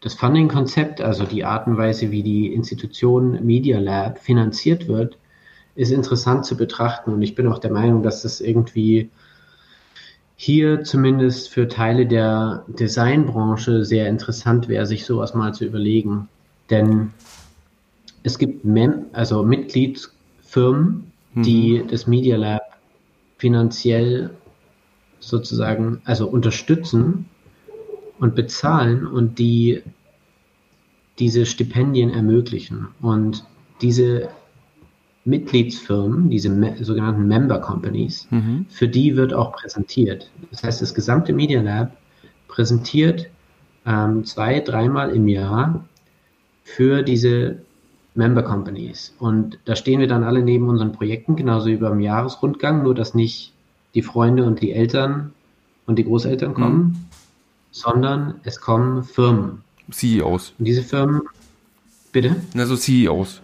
das Funding-Konzept, also die Art und Weise, wie die Institution Media Lab finanziert wird, ist interessant zu betrachten. Und ich bin auch der Meinung, dass das irgendwie hier zumindest für Teile der Designbranche sehr interessant wäre, sich sowas mal zu überlegen. Denn es gibt Mem also Mitgliedsfirmen, mhm. die das Media Lab finanziell sozusagen, also unterstützen und bezahlen und die diese Stipendien ermöglichen. Und diese Mitgliedsfirmen, diese me sogenannten Member Companies, mhm. für die wird auch präsentiert. Das heißt, das gesamte Media Lab präsentiert ähm, zwei, dreimal im Jahr für diese Member Companies. Und da stehen wir dann alle neben unseren Projekten, genauso wie beim Jahresrundgang, nur dass nicht die Freunde und die Eltern und die Großeltern kommen, mhm. sondern es kommen Firmen. CEOs. Und diese Firmen, bitte? Also CEOs.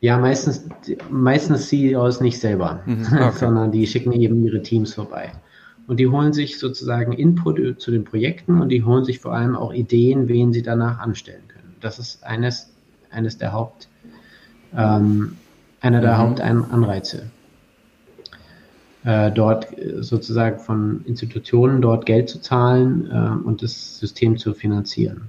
Ja, meistens, meistens CEOs nicht selber, mhm, okay. sondern die schicken eben ihre Teams vorbei. Und die holen sich sozusagen Input zu den Projekten und die holen sich vor allem auch Ideen, wen sie danach anstellen können. Das ist eines, eines der Haupt, ähm, einer der mhm. Hauptanreize äh, dort äh, sozusagen von Institutionen dort Geld zu zahlen äh, und das System zu finanzieren.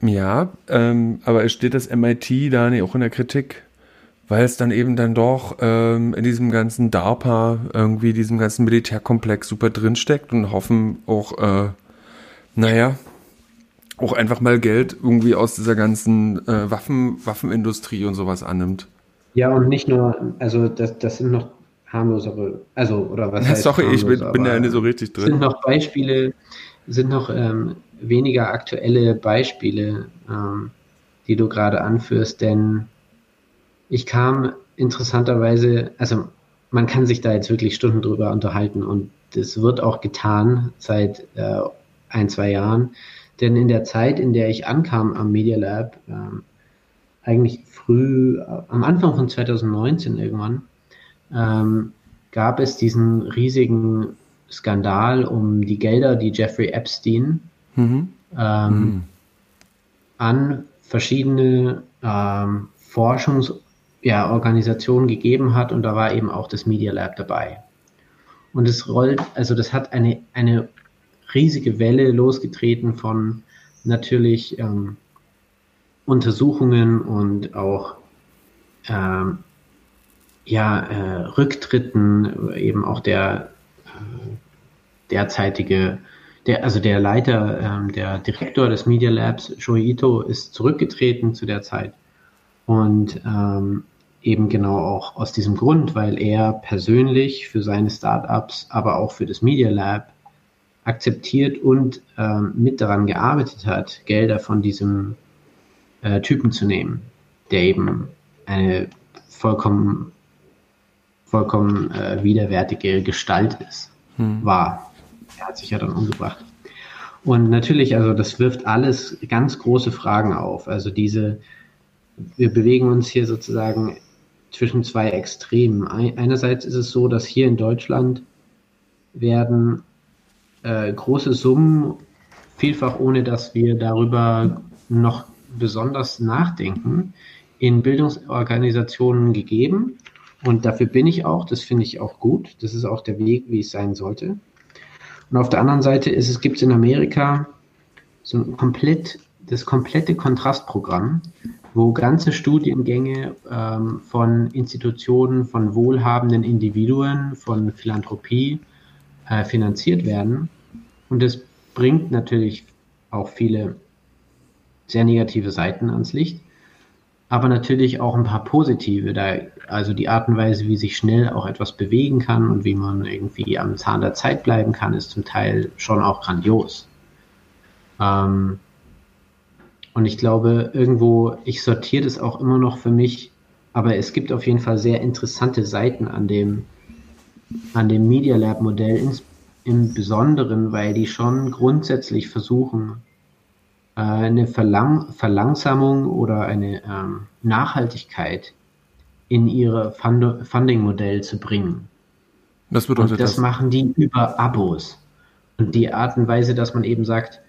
Ja, ähm, aber steht das MIT da nicht auch in der Kritik? Weil es dann eben dann doch ähm, in diesem ganzen DARPA, irgendwie diesem ganzen Militärkomplex super drinsteckt und hoffen auch, äh, naja, auch einfach mal Geld irgendwie aus dieser ganzen äh, Waffen, Waffenindustrie und sowas annimmt. Ja, und nicht nur, also das, das sind noch harmlosere, also oder was ja, heißt Sorry, ich bin, bin da nicht so richtig drin. Sind noch Beispiele, sind noch ähm, weniger aktuelle Beispiele, ähm, die du gerade anführst, denn ich kam interessanterweise, also man kann sich da jetzt wirklich Stunden drüber unterhalten und das wird auch getan seit äh, ein, zwei Jahren. Denn in der Zeit, in der ich ankam am Media Lab, ähm, eigentlich früh, am Anfang von 2019 irgendwann, ähm, gab es diesen riesigen Skandal um die Gelder, die Jeffrey Epstein mhm. Ähm, mhm. an verschiedene ähm, Forschungsorganisationen ja, gegeben hat und da war eben auch das Media Lab dabei. Und es rollt, also das hat eine, eine riesige Welle losgetreten von natürlich ähm, Untersuchungen und auch ähm, ja, äh, Rücktritten, eben auch der äh, derzeitige, der, also der Leiter, ähm, der Direktor des Media Labs, Shoei Ito, ist zurückgetreten zu der Zeit. Und ähm, eben genau auch aus diesem Grund, weil er persönlich für seine Startups, aber auch für das Media Lab akzeptiert und ähm, mit daran gearbeitet hat, Gelder von diesem äh, Typen zu nehmen, der eben eine vollkommen vollkommen äh, widerwärtige Gestalt ist, hm. war. der hat sich ja dann umgebracht. Und natürlich, also das wirft alles ganz große Fragen auf. Also diese, wir bewegen uns hier sozusagen zwischen zwei Extremen. Einerseits ist es so, dass hier in Deutschland werden äh, große Summen, vielfach ohne dass wir darüber noch besonders nachdenken, in Bildungsorganisationen gegeben. Und dafür bin ich auch, das finde ich auch gut. Das ist auch der Weg, wie es sein sollte. Und auf der anderen Seite ist es, gibt es in Amerika so ein komplett, das komplette Kontrastprogramm, wo ganze Studiengänge ähm, von Institutionen, von wohlhabenden Individuen, von Philanthropie äh, finanziert werden. Und das bringt natürlich auch viele sehr negative Seiten ans Licht, aber natürlich auch ein paar positive, da, also die Art und Weise, wie sich schnell auch etwas bewegen kann und wie man irgendwie am Zahn der Zeit bleiben kann, ist zum Teil schon auch grandios. Ähm, und ich glaube, irgendwo, ich sortiere das auch immer noch für mich, aber es gibt auf jeden Fall sehr interessante Seiten an dem, an dem Media Lab Modell, im Besonderen, weil die schon grundsätzlich versuchen, äh, eine Verlang Verlangsamung oder eine ähm, Nachhaltigkeit in ihre Fund Funding-Modell zu bringen. Das bedeutet und das, das machen die über Abos. Und die Art und Weise, dass man eben sagt,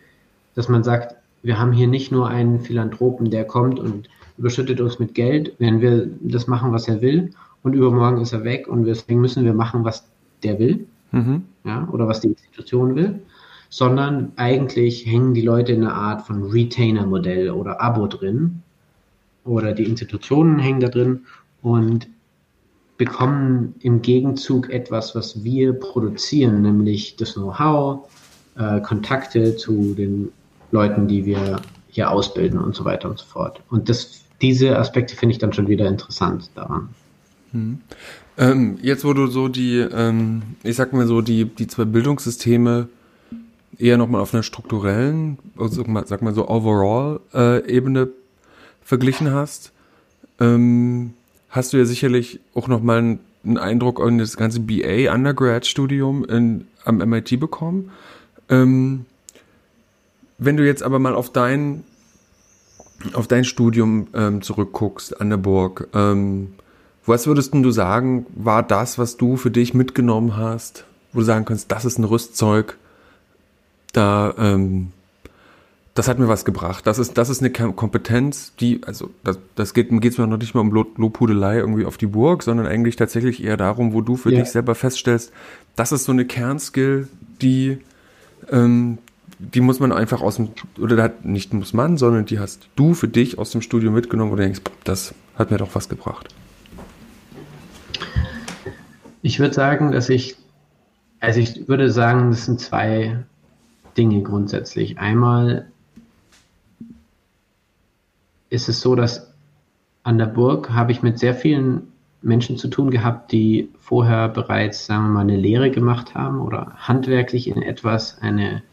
dass man sagt, wir haben hier nicht nur einen Philanthropen, der kommt und überschüttet uns mit Geld, wenn wir das machen, was er will, und übermorgen ist er weg und deswegen müssen wir machen, was der will, mhm. ja, oder was die Institution will, sondern eigentlich hängen die Leute in einer Art von Retainer-Modell oder Abo drin oder die Institutionen hängen da drin und bekommen im Gegenzug etwas, was wir produzieren, nämlich das Know-how, äh, Kontakte zu den Leuten, die wir hier ausbilden und so weiter und so fort. Und das, diese Aspekte finde ich dann schon wieder interessant daran. Hm. Ähm, jetzt, wo du so die, ähm, ich sag mal so, die, die zwei Bildungssysteme eher nochmal auf einer strukturellen, also sag mal so Overall-Ebene äh, verglichen hast, ähm, hast du ja sicherlich auch nochmal einen, einen Eindruck an das ganze BA-Undergrad-Studium am MIT bekommen. Ähm, wenn du jetzt aber mal auf dein, auf dein Studium ähm, zurückguckst an der Burg, ähm, was würdest du sagen, war das, was du für dich mitgenommen hast, wo du sagen kannst, das ist ein Rüstzeug, da, ähm, das hat mir was gebracht. Das ist, das ist eine Kompetenz, die, also das, das geht es mir noch nicht mal um Lobhudelei irgendwie auf die Burg, sondern eigentlich tatsächlich eher darum, wo du für ja. dich selber feststellst, das ist so eine Kernskill, die, ähm, die muss man einfach aus dem, oder nicht muss man, sondern die hast du für dich aus dem Studio mitgenommen, wo du denkst, das hat mir doch was gebracht. Ich würde sagen, dass ich, also ich würde sagen, das sind zwei Dinge grundsätzlich. Einmal ist es so, dass an der Burg habe ich mit sehr vielen Menschen zu tun gehabt, die vorher bereits, sagen wir mal, eine Lehre gemacht haben oder handwerklich in etwas eine,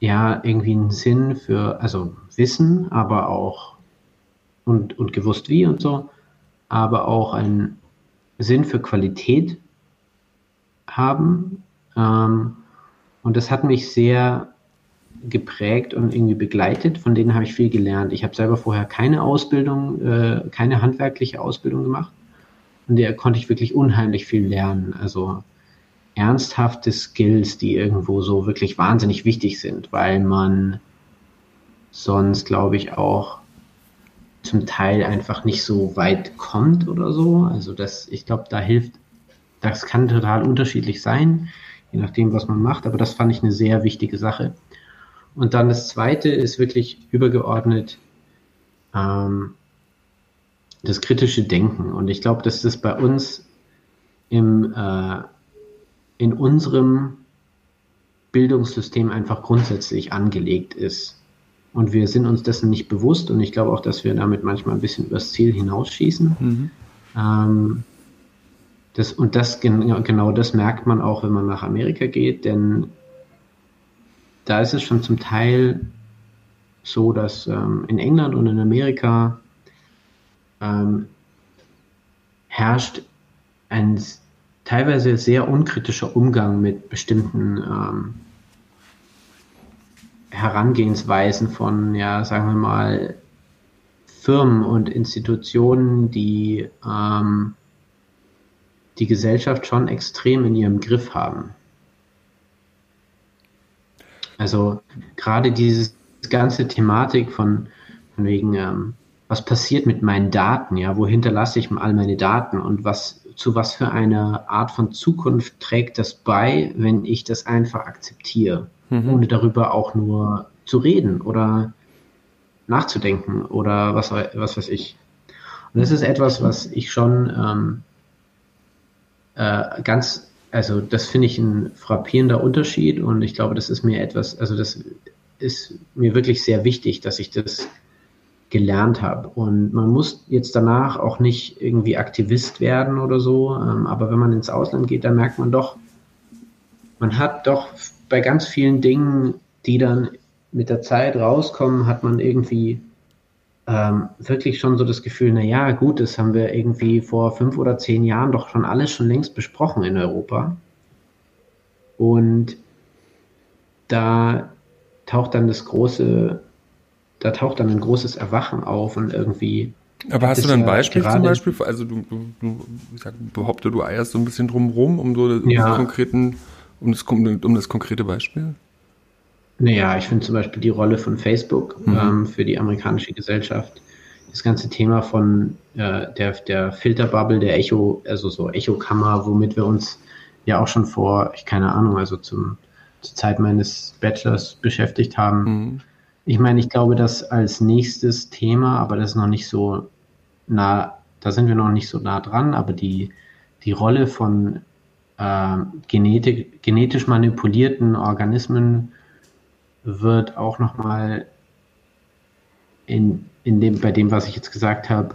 ja, irgendwie einen Sinn für, also Wissen, aber auch und, und gewusst wie und so, aber auch ein Sinn für Qualität haben. Ähm, und das hat mich sehr geprägt und irgendwie begleitet. Von denen habe ich viel gelernt. Ich habe selber vorher keine Ausbildung, äh, keine handwerkliche Ausbildung gemacht. Und der konnte ich wirklich unheimlich viel lernen. Also ernsthafte Skills, die irgendwo so wirklich wahnsinnig wichtig sind, weil man sonst, glaube ich, auch zum Teil einfach nicht so weit kommt oder so. Also das, ich glaube, da hilft, das kann total unterschiedlich sein, je nachdem, was man macht, aber das fand ich eine sehr wichtige Sache. Und dann das zweite ist wirklich übergeordnet ähm, das kritische Denken. Und ich glaube, dass das bei uns im, äh, in unserem Bildungssystem einfach grundsätzlich angelegt ist. Und wir sind uns dessen nicht bewusst und ich glaube auch, dass wir damit manchmal ein bisschen übers Ziel hinausschießen. Mhm. Ähm, das, und das genau das merkt man auch, wenn man nach Amerika geht, denn da ist es schon zum Teil so, dass ähm, in England und in Amerika ähm, herrscht ein teilweise sehr unkritischer Umgang mit bestimmten ähm, Herangehensweisen von, ja, sagen wir mal, Firmen und Institutionen, die ähm, die Gesellschaft schon extrem in ihrem Griff haben. Also gerade diese ganze Thematik von, von wegen, ähm, was passiert mit meinen Daten, ja, wo hinterlasse ich all meine Daten? Und was zu was für einer Art von Zukunft trägt das bei, wenn ich das einfach akzeptiere, mhm. ohne darüber auch nur zu reden oder nachzudenken oder was, was weiß ich. Und das ist etwas, was ich schon ähm, äh, ganz, also das finde ich ein frappierender Unterschied und ich glaube, das ist mir etwas, also das ist mir wirklich sehr wichtig, dass ich das gelernt habe. Und man muss jetzt danach auch nicht irgendwie Aktivist werden oder so, ähm, aber wenn man ins Ausland geht, dann merkt man doch, man hat doch bei ganz vielen Dingen, die dann mit der Zeit rauskommen, hat man irgendwie ähm, wirklich schon so das Gefühl, na ja, gut, das haben wir irgendwie vor fünf oder zehn Jahren doch schon alles schon längst besprochen in Europa. Und da taucht dann das große, da taucht dann ein großes Erwachen auf und irgendwie. Aber hast du dann ein Beispiel zum Beispiel? Also du, du, du ich sag, behaupte, du eierst so ein bisschen drumrum um so ja. konkreten, um das, um das konkrete Beispiel? Naja, ich finde zum Beispiel die Rolle von Facebook mhm. ähm, für die amerikanische Gesellschaft, das ganze Thema von äh, der, der Filterbubble, der Echo, also so Echokammer, womit wir uns ja auch schon vor, ich keine Ahnung, also zum, zur Zeit meines Bachelors beschäftigt haben. Mhm. Ich meine, ich glaube, dass als nächstes Thema, aber das ist noch nicht so nah, da sind wir noch nicht so nah dran, aber die, die Rolle von äh, genetik, genetisch manipulierten Organismen wird auch nochmal in, in dem, bei dem, was ich jetzt gesagt habe,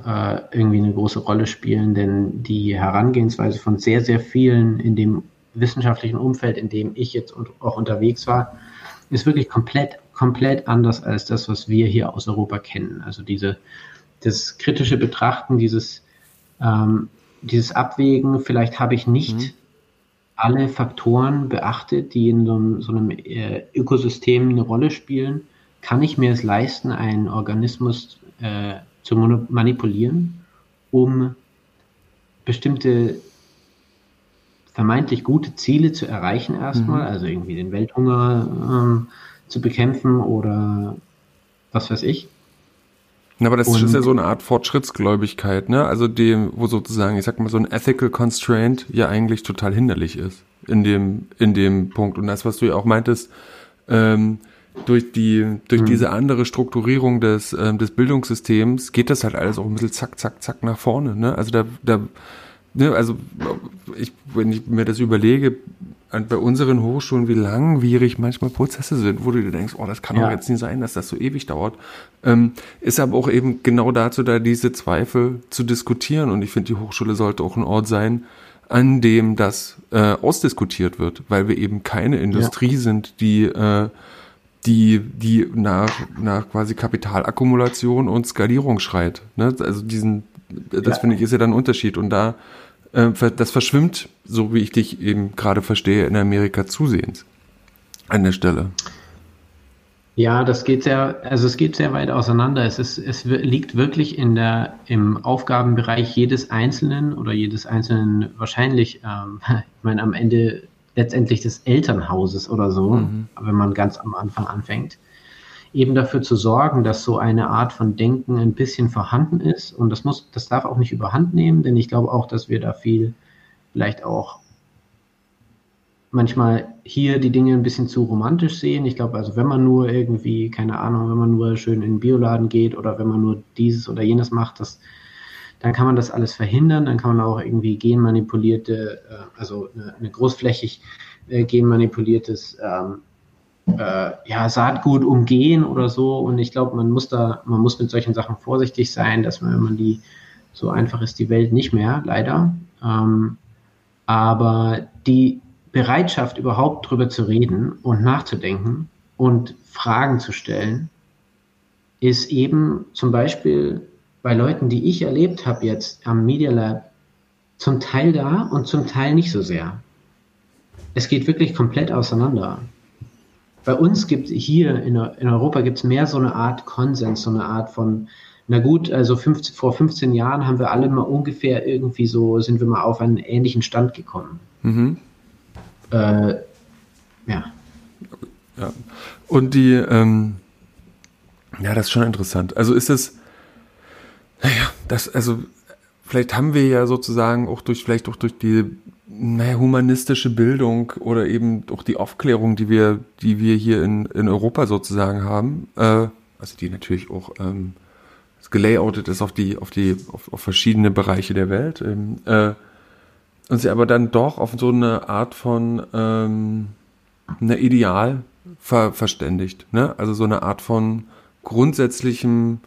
äh, irgendwie eine große Rolle spielen, denn die Herangehensweise von sehr, sehr vielen in dem wissenschaftlichen Umfeld, in dem ich jetzt auch unterwegs war, ist wirklich komplett, komplett anders als das, was wir hier aus Europa kennen. Also diese, das kritische Betrachten, dieses, ähm, dieses Abwägen, vielleicht habe ich nicht mhm alle Faktoren beachtet, die in so einem, so einem äh, Ökosystem eine Rolle spielen, kann ich mir es leisten, einen Organismus äh, zu manipulieren, um bestimmte vermeintlich gute Ziele zu erreichen erstmal, mhm. also irgendwie den Welthunger ähm, zu bekämpfen oder was weiß ich. Aber das und ist ja so eine Art Fortschrittsgläubigkeit, ne? Also dem, wo sozusagen, ich sag mal, so ein Ethical Constraint ja eigentlich total hinderlich ist in dem, in dem Punkt. Und das, was du ja auch meintest, ähm, durch die, durch mhm. diese andere Strukturierung des, ähm, des Bildungssystems geht das halt alles auch ein bisschen zack, zack, zack nach vorne, ne? Also da, da, ne, also ich, wenn ich mir das überlege, bei unseren Hochschulen, wie langwierig manchmal Prozesse sind, wo du dir denkst, oh, das kann ja. doch jetzt nicht sein, dass das so ewig dauert, ähm, ist aber auch eben genau dazu da, diese Zweifel zu diskutieren. Und ich finde, die Hochschule sollte auch ein Ort sein, an dem das äh, ausdiskutiert wird, weil wir eben keine Industrie ja. sind, die äh, die, die nach, nach quasi Kapitalakkumulation und Skalierung schreit. Ne? Also diesen, das ja. finde ich ist ja dann ein Unterschied. Und da das verschwimmt, so wie ich dich eben gerade verstehe, in Amerika zusehends an der Stelle. Ja, das geht sehr, also es geht sehr weit auseinander. Es ist, es liegt wirklich in der, im Aufgabenbereich jedes Einzelnen oder jedes Einzelnen wahrscheinlich, ähm, ich meine, am Ende letztendlich des Elternhauses oder so, mhm. wenn man ganz am Anfang anfängt, eben dafür zu sorgen, dass so eine Art von Denken ein bisschen vorhanden ist. Und das muss, das darf auch nicht überhand nehmen, denn ich glaube auch, dass wir da viel vielleicht auch manchmal hier die Dinge ein bisschen zu romantisch sehen. Ich glaube, also wenn man nur irgendwie, keine Ahnung, wenn man nur schön in den Bioladen geht oder wenn man nur dieses oder jenes macht, das, dann kann man das alles verhindern. Dann kann man auch irgendwie genmanipulierte, äh, also eine, eine großflächig äh, genmanipuliertes ähm, äh, ja, Saatgut umgehen oder so. Und ich glaube, man muss da, man muss mit solchen Sachen vorsichtig sein, dass man, wenn man die, so einfach ist die Welt nicht mehr, leider. Ähm, aber die Bereitschaft, überhaupt drüber zu reden und nachzudenken und Fragen zu stellen, ist eben zum Beispiel bei Leuten, die ich erlebt habe jetzt am Media Lab, zum Teil da und zum Teil nicht so sehr. Es geht wirklich komplett auseinander. Bei uns gibt es hier in, in Europa gibt es mehr so eine Art Konsens, so eine Art von, na gut, also 15, vor 15 Jahren haben wir alle mal ungefähr irgendwie so, sind wir mal auf einen ähnlichen Stand gekommen. Mhm. Äh, ja. ja. Und die, ähm, ja, das ist schon interessant. Also ist es, naja, das, also vielleicht haben wir ja sozusagen auch durch, vielleicht auch durch die naja, humanistische Bildung oder eben auch die Aufklärung, die wir, die wir hier in, in Europa sozusagen haben, äh, also die natürlich auch ähm, gelayoutet ist auf die, auf die, auf, auf verschiedene Bereiche der Welt, ähm, äh, und sie aber dann doch auf so eine Art von ähm, einer Ideal ver verständigt, ne? Also so eine Art von grundsätzlichem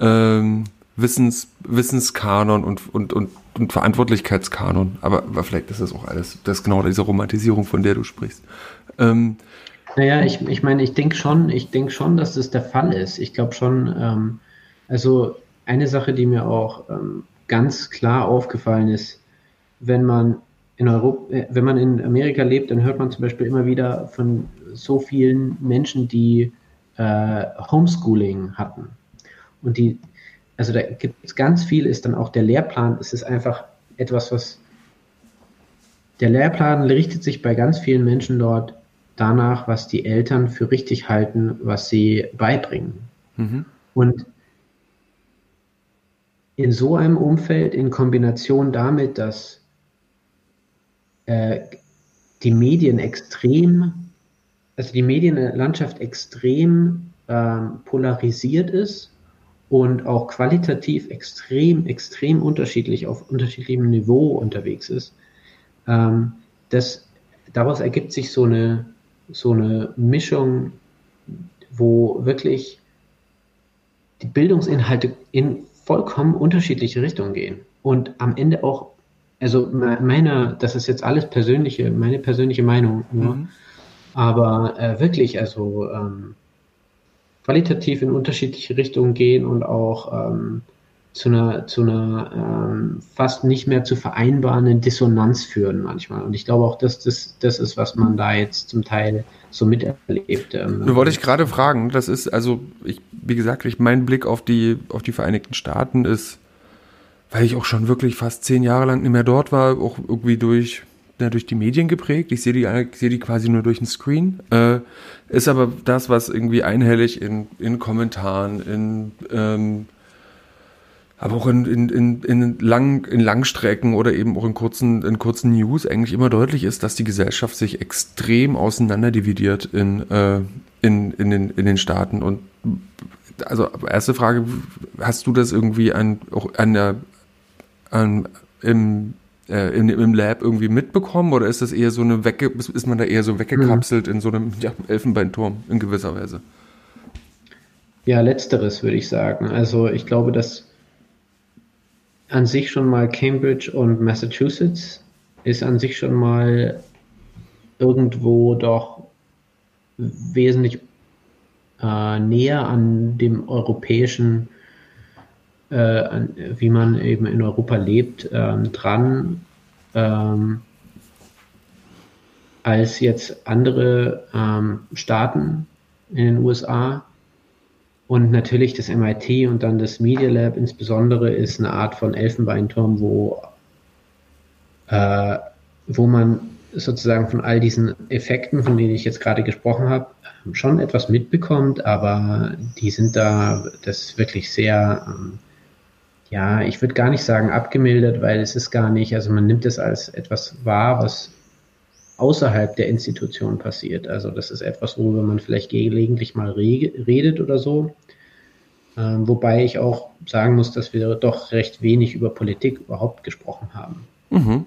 ähm, Wissens, Wissenskanon und, und, und, und Verantwortlichkeitskanon. Aber, aber vielleicht ist das auch alles, das ist genau diese Romantisierung, von der du sprichst. Ähm, naja, ich, ich meine, ich denke schon, ich denke schon, dass das der Fall ist. Ich glaube schon, ähm, also eine Sache, die mir auch ähm, ganz klar aufgefallen ist, wenn man in Europa, äh, wenn man in Amerika lebt, dann hört man zum Beispiel immer wieder von so vielen Menschen, die äh, Homeschooling hatten. Und die, also da gibt es ganz viel, ist dann auch der Lehrplan, es ist einfach etwas, was der Lehrplan richtet sich bei ganz vielen Menschen dort danach, was die Eltern für richtig halten, was sie beibringen. Mhm. Und in so einem Umfeld, in Kombination damit, dass äh, die Medien extrem, also die Medienlandschaft extrem ähm, polarisiert ist und auch qualitativ extrem, extrem unterschiedlich auf unterschiedlichem Niveau unterwegs ist. Ähm, das, daraus ergibt sich so eine, so eine Mischung, wo wirklich die Bildungsinhalte in vollkommen unterschiedliche Richtungen gehen und am Ende auch also meine, das ist jetzt alles persönliche, meine persönliche Meinung nur. Mhm. Aber äh, wirklich, also ähm, qualitativ in unterschiedliche Richtungen gehen und auch ähm, zu einer, zu einer ähm, fast nicht mehr zu vereinbarenden Dissonanz führen manchmal. Und ich glaube auch, dass das, das ist, was man da jetzt zum Teil so miterlebt. Ähm, Nur wollte ich gerade fragen, das ist also, ich, wie gesagt, ich, mein Blick auf die, auf die Vereinigten Staaten ist weil ich auch schon wirklich fast zehn Jahre lang nicht mehr dort war, auch irgendwie durch, ja, durch die Medien geprägt. Ich sehe die, ich sehe die quasi nur durch den Screen. Äh, ist aber das, was irgendwie einhellig in, in Kommentaren, in, ähm, aber auch in, in, in, in, lang, in Langstrecken oder eben auch in kurzen, in kurzen News eigentlich immer deutlich ist, dass die Gesellschaft sich extrem auseinanderdividiert in, äh, in, in, den, in den Staaten. Und also erste Frage, hast du das irgendwie an, auch an der, ähm, im, äh, im, im Lab irgendwie mitbekommen oder ist das eher so eine Wecke, ist man da eher so weggekapselt mhm. in so einem ja, Elfenbeinturm in gewisser Weise? Ja, letzteres würde ich sagen. Also ich glaube, dass an sich schon mal Cambridge und Massachusetts ist an sich schon mal irgendwo doch wesentlich äh, näher an dem europäischen wie man eben in Europa lebt, ähm, dran, ähm, als jetzt andere ähm, Staaten in den USA. Und natürlich das MIT und dann das Media Lab insbesondere ist eine Art von Elfenbeinturm, wo, äh, wo man sozusagen von all diesen Effekten, von denen ich jetzt gerade gesprochen habe, schon etwas mitbekommt, aber die sind da, das ist wirklich sehr ähm, ja, ich würde gar nicht sagen abgemildert, weil es ist gar nicht, also man nimmt es als etwas wahr, was außerhalb der Institution passiert. Also das ist etwas, worüber man vielleicht gelegentlich mal redet oder so. Ähm, wobei ich auch sagen muss, dass wir doch recht wenig über Politik überhaupt gesprochen haben. Mhm.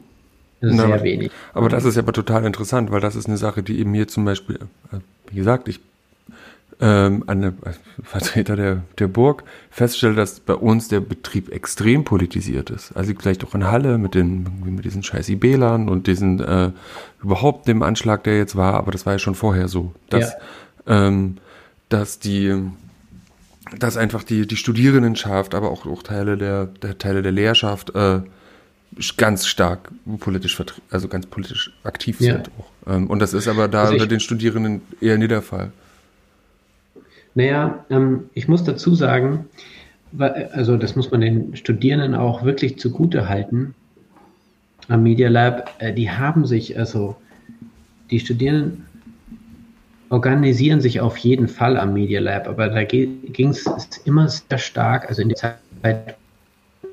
Also sehr Na, wenig. Aber das ist aber total interessant, weil das ist eine Sache, die eben mir zum Beispiel, äh, wie gesagt, ich ähm, eine Vertreter der, der Burg feststelle, dass bei uns der Betrieb extrem politisiert ist. Also vielleicht auch in Halle mit den mit diesen scheiß IBlern und diesen äh, überhaupt dem Anschlag, der jetzt war, aber das war ja schon vorher so, dass ja. ähm, dass die dass einfach die die Studierendenschaft, aber auch, auch Teile der, der Teile der Lehrschaft äh, ganz stark politisch also ganz politisch aktiv ja. sind. Auch. Ähm, und das ist aber da also unter den Studierenden eher nie der Fall. Naja, ähm, ich muss dazu sagen, also das muss man den Studierenden auch wirklich zugute halten am Media Lab, äh, die haben sich, also die Studierenden organisieren sich auf jeden Fall am Media Lab, aber da ging es immer sehr stark, also in der Zeit,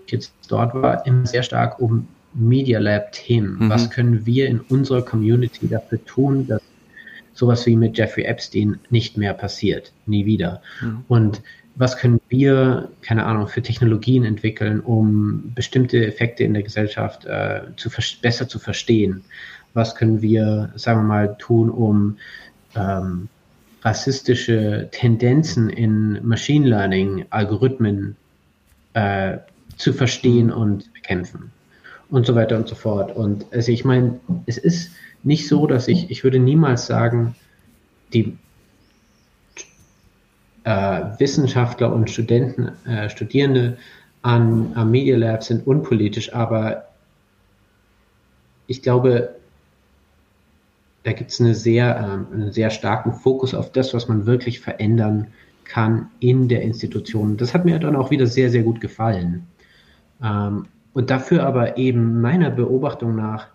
ich jetzt dort war, immer sehr stark um Media Lab Themen. Mhm. Was können wir in unserer Community dafür tun, dass sowas wie mit Jeffrey Epstein nicht mehr passiert, nie wieder. Mhm. Und was können wir, keine Ahnung, für Technologien entwickeln, um bestimmte Effekte in der Gesellschaft äh, zu besser zu verstehen? Was können wir, sagen wir mal, tun, um ähm, rassistische Tendenzen in Machine Learning Algorithmen äh, zu verstehen und bekämpfen? Und so weiter und so fort. Und also ich meine, es ist nicht so, dass ich, ich würde niemals sagen, die äh, Wissenschaftler und Studenten, äh, Studierende an, am Media Lab sind unpolitisch, aber ich glaube, da gibt es eine sehr, ähm, einen sehr starken Fokus auf das, was man wirklich verändern kann in der Institution. Das hat mir dann auch wieder sehr, sehr gut gefallen. Ähm, und dafür aber eben meiner Beobachtung nach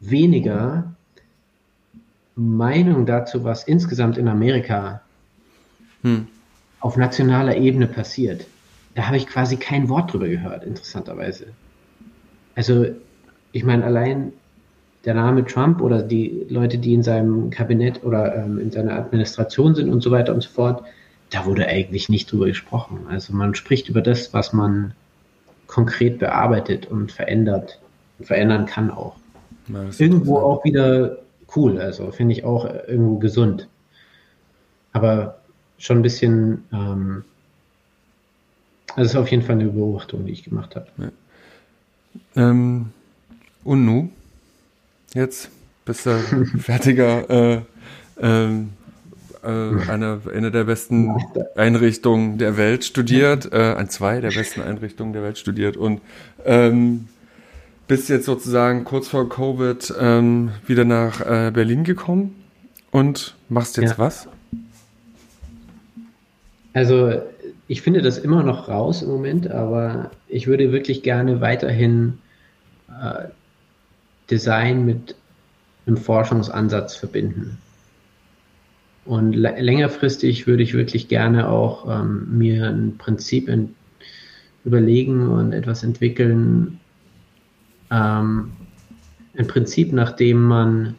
weniger Meinung dazu, was insgesamt in Amerika hm auf nationaler Ebene passiert. Da habe ich quasi kein Wort drüber gehört, interessanterweise. Also, ich meine, allein der Name Trump oder die Leute, die in seinem Kabinett oder ähm, in seiner Administration sind und so weiter und so fort, da wurde eigentlich nicht drüber gesprochen. Also man spricht über das, was man konkret bearbeitet und verändert und verändern kann auch. Irgendwo auch wieder cool, also finde ich auch irgendwo gesund. Aber schon ein bisschen, ähm, also es ist auf jeden Fall eine Beobachtung, die ich gemacht habe. Ja. Ähm, und nu? Jetzt bist du fertiger äh, ähm, äh, eine, eine der besten Einrichtungen der Welt studiert, äh, an zwei der besten Einrichtungen der Welt studiert und ähm, bist jetzt sozusagen kurz vor Covid ähm, wieder nach äh, Berlin gekommen und machst jetzt ja. was? Also ich finde das immer noch raus im Moment, aber ich würde wirklich gerne weiterhin äh, Design mit einem Forschungsansatz verbinden. Und längerfristig würde ich wirklich gerne auch ähm, mir ein Prinzip überlegen und etwas entwickeln. Ähm, ein Prinzip, nach dem man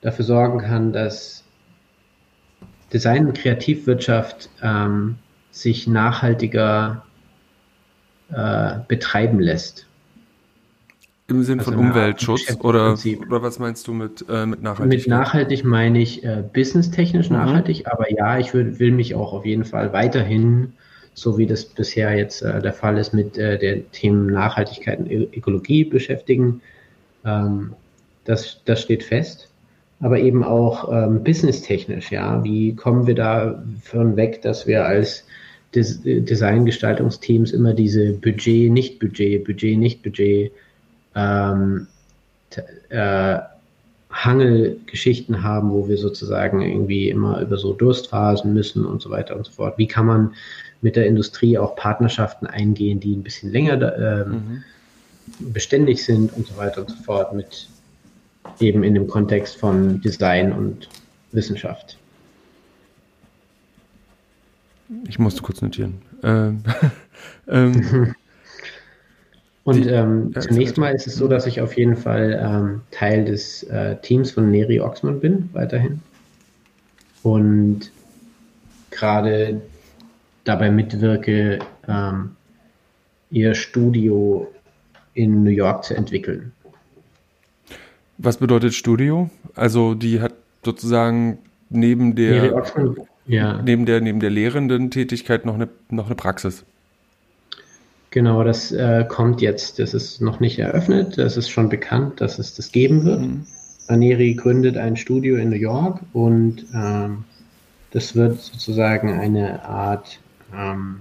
dafür sorgen kann, dass Design- und Kreativwirtschaft ähm, sich nachhaltiger äh, betreiben lässt. Im Sinn also von Umweltschutz oder, oder was meinst du mit, äh, mit nachhaltig? Mit nachhaltig meine ich äh, businesstechnisch mhm. nachhaltig, aber ja, ich will, will mich auch auf jeden Fall weiterhin, so wie das bisher jetzt äh, der Fall ist, mit äh, den Themen Nachhaltigkeit und Ökologie beschäftigen. Ähm, das, das steht fest aber eben auch ähm, businesstechnisch, ja. Wie kommen wir da von weg, dass wir als Des Designgestaltungsteams immer diese Budget, nicht Budget, Budget, nicht Budget, ähm, äh, Hangelgeschichten haben, wo wir sozusagen irgendwie immer über so Durstphasen müssen und so weiter und so fort. Wie kann man mit der Industrie auch Partnerschaften eingehen, die ein bisschen länger ähm, mhm. beständig sind und so weiter und so fort mit eben in dem Kontext von Design und Wissenschaft. Ich musste kurz notieren. Ähm, ähm, und ähm, zunächst mal ist es so, dass ich auf jeden Fall ähm, Teil des äh, Teams von Neri Oxman bin, weiterhin. Und gerade dabei mitwirke, ähm, ihr Studio in New York zu entwickeln. Was bedeutet Studio? Also die hat sozusagen neben der ja. neben der neben der lehrenden Tätigkeit noch eine noch eine Praxis. Genau, das äh, kommt jetzt. Das ist noch nicht eröffnet. Das ist schon bekannt, dass es das geben wird. Mhm. Aneri gründet ein Studio in New York und ähm, das wird sozusagen eine Art ähm,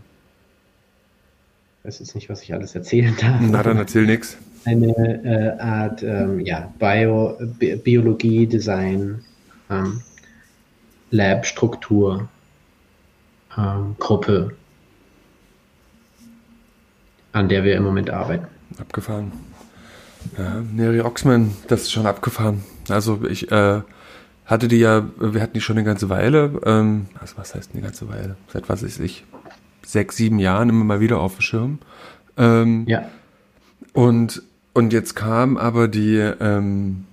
ich weiß jetzt nicht, was ich alles erzählen darf. Na, dann erzähl nichts eine äh, Art ähm, ja, Bio, Bi Biologie, Design, ähm, Lab-Struktur, ähm, Gruppe, an der wir im Moment arbeiten. Abgefahren. Ja, Neri Oxman, das ist schon abgefahren. Also ich äh, hatte die ja, wir hatten die schon eine ganze Weile, ähm, also was heißt eine ganze Weile? Seit was weiß ich, sechs, sieben Jahren immer mal wieder auf dem Schirm. Ähm, ja. Und, und jetzt kam aber die, ähm,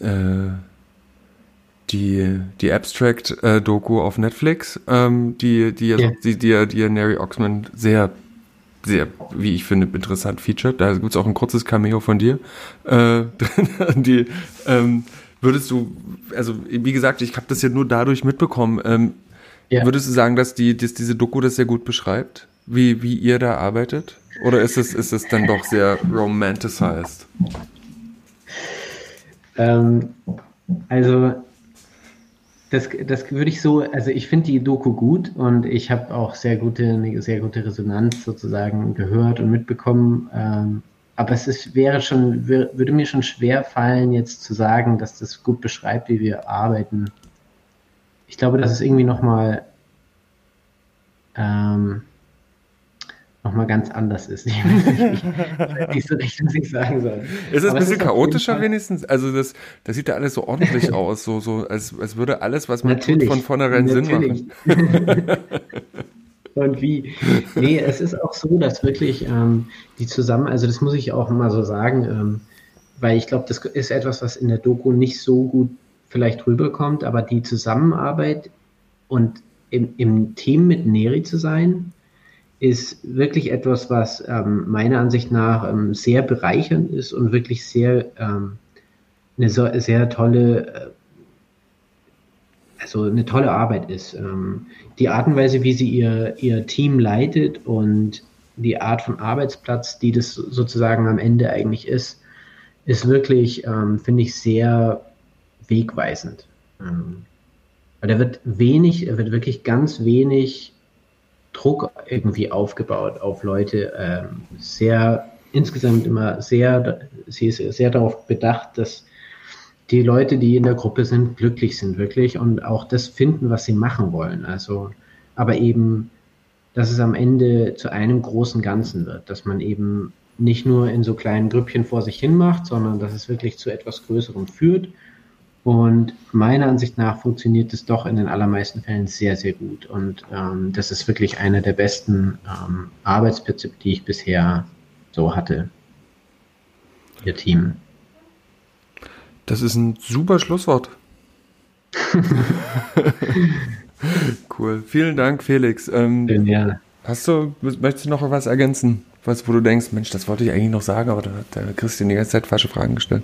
äh, die, die Abstract-Doku auf Netflix, ähm, die, die, ja. die, die, die, die Neri Oxman sehr sehr, wie ich finde, interessant featured. Da gibt es auch ein kurzes Cameo von dir. Äh, die, ähm, würdest du, also wie gesagt, ich habe das ja nur dadurch mitbekommen. Ähm, ja. Würdest du sagen, dass, die, dass diese Doku das sehr gut beschreibt, wie, wie ihr da arbeitet? Oder ist es, ist es dann doch sehr romanticized? Ähm, also das, das würde ich so, also ich finde die Doku gut und ich habe auch sehr gute, eine sehr gute Resonanz sozusagen gehört und mitbekommen. Ähm, aber es ist, wäre schon, würde mir schon schwer fallen, jetzt zu sagen, dass das gut beschreibt, wie wir arbeiten. Ich glaube, dass es irgendwie nochmal ähm, nochmal ganz anders ist. Ich weiß nicht so recht, was ich sagen soll. Ist es ein bisschen chaotischer wenigstens? Also das, das sieht ja alles so ordentlich aus, so, so als, als würde alles, was man Natürlich. tut, von vornherein Natürlich. Sinn machen. Und wie? Nee, es ist auch so, dass wirklich ähm, die zusammen, also das muss ich auch mal so sagen, ähm, weil ich glaube, das ist etwas, was in der Doku nicht so gut vielleicht rüberkommt, aber die Zusammenarbeit und im, im Team mit Neri zu sein, ist wirklich etwas, was ähm, meiner Ansicht nach ähm, sehr bereichernd ist und wirklich sehr ähm, eine so, sehr tolle, äh, also eine tolle Arbeit ist. Ähm, die Art und Weise, wie sie ihr, ihr Team leitet und die Art von Arbeitsplatz, die das sozusagen am Ende eigentlich ist, ist wirklich, ähm, finde ich, sehr wegweisend. Ähm, da wird wenig, er wird wirklich ganz wenig Druck irgendwie aufgebaut auf Leute. Ähm, sehr, insgesamt immer sehr, sie ist sehr darauf bedacht, dass die Leute, die in der Gruppe sind, glücklich sind, wirklich und auch das finden, was sie machen wollen. Also, aber eben, dass es am Ende zu einem großen Ganzen wird, dass man eben nicht nur in so kleinen Grüppchen vor sich hin macht, sondern dass es wirklich zu etwas Größerem führt und meiner Ansicht nach funktioniert es doch in den allermeisten Fällen sehr, sehr gut. Und ähm, das ist wirklich einer der besten ähm, Arbeitsplätze, die ich bisher so hatte. Ihr Team. Das ist ein super Schlusswort. cool. Vielen Dank, Felix. Ähm, ja. Hast du, möchtest du noch was ergänzen? Was, wo du denkst, Mensch, das wollte ich eigentlich noch sagen, aber da hat der Christian die ganze Zeit falsche Fragen gestellt.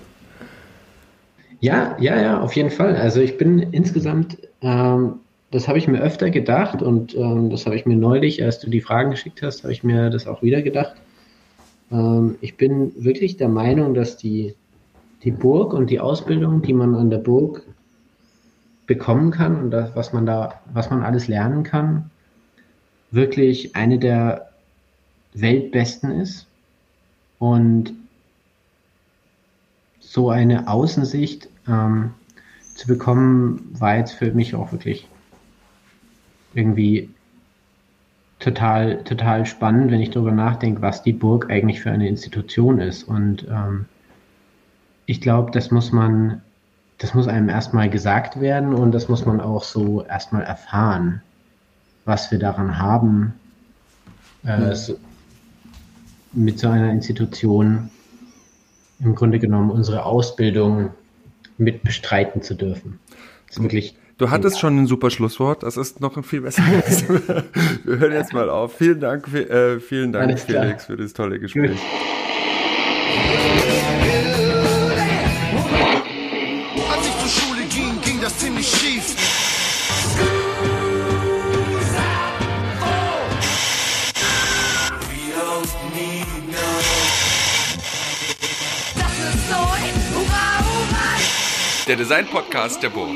Ja, ja, ja, auf jeden Fall. Also ich bin insgesamt, ähm, das habe ich mir öfter gedacht und ähm, das habe ich mir neulich, als du die Fragen geschickt hast, habe ich mir das auch wieder gedacht. Ähm, ich bin wirklich der Meinung, dass die, die Burg und die Ausbildung, die man an der Burg bekommen kann und das, was man da, was man alles lernen kann, wirklich eine der Weltbesten ist. Und so eine Außensicht ähm, zu bekommen, war jetzt für mich auch wirklich irgendwie total, total spannend, wenn ich darüber nachdenke, was die Burg eigentlich für eine Institution ist. Und ähm, ich glaube, das muss man, das muss einem erstmal gesagt werden und das muss man auch so erstmal erfahren, was wir daran haben, äh, so, mit so einer Institution im Grunde genommen unsere Ausbildung mit bestreiten zu dürfen. Das ist wirklich Du hattest schon ein super Schlusswort, das ist noch ein viel besseres. Wir hören jetzt mal auf. Vielen Dank, äh, vielen Dank, Felix, für das tolle Gespräch. Gut. Der Design-Podcast der Burg.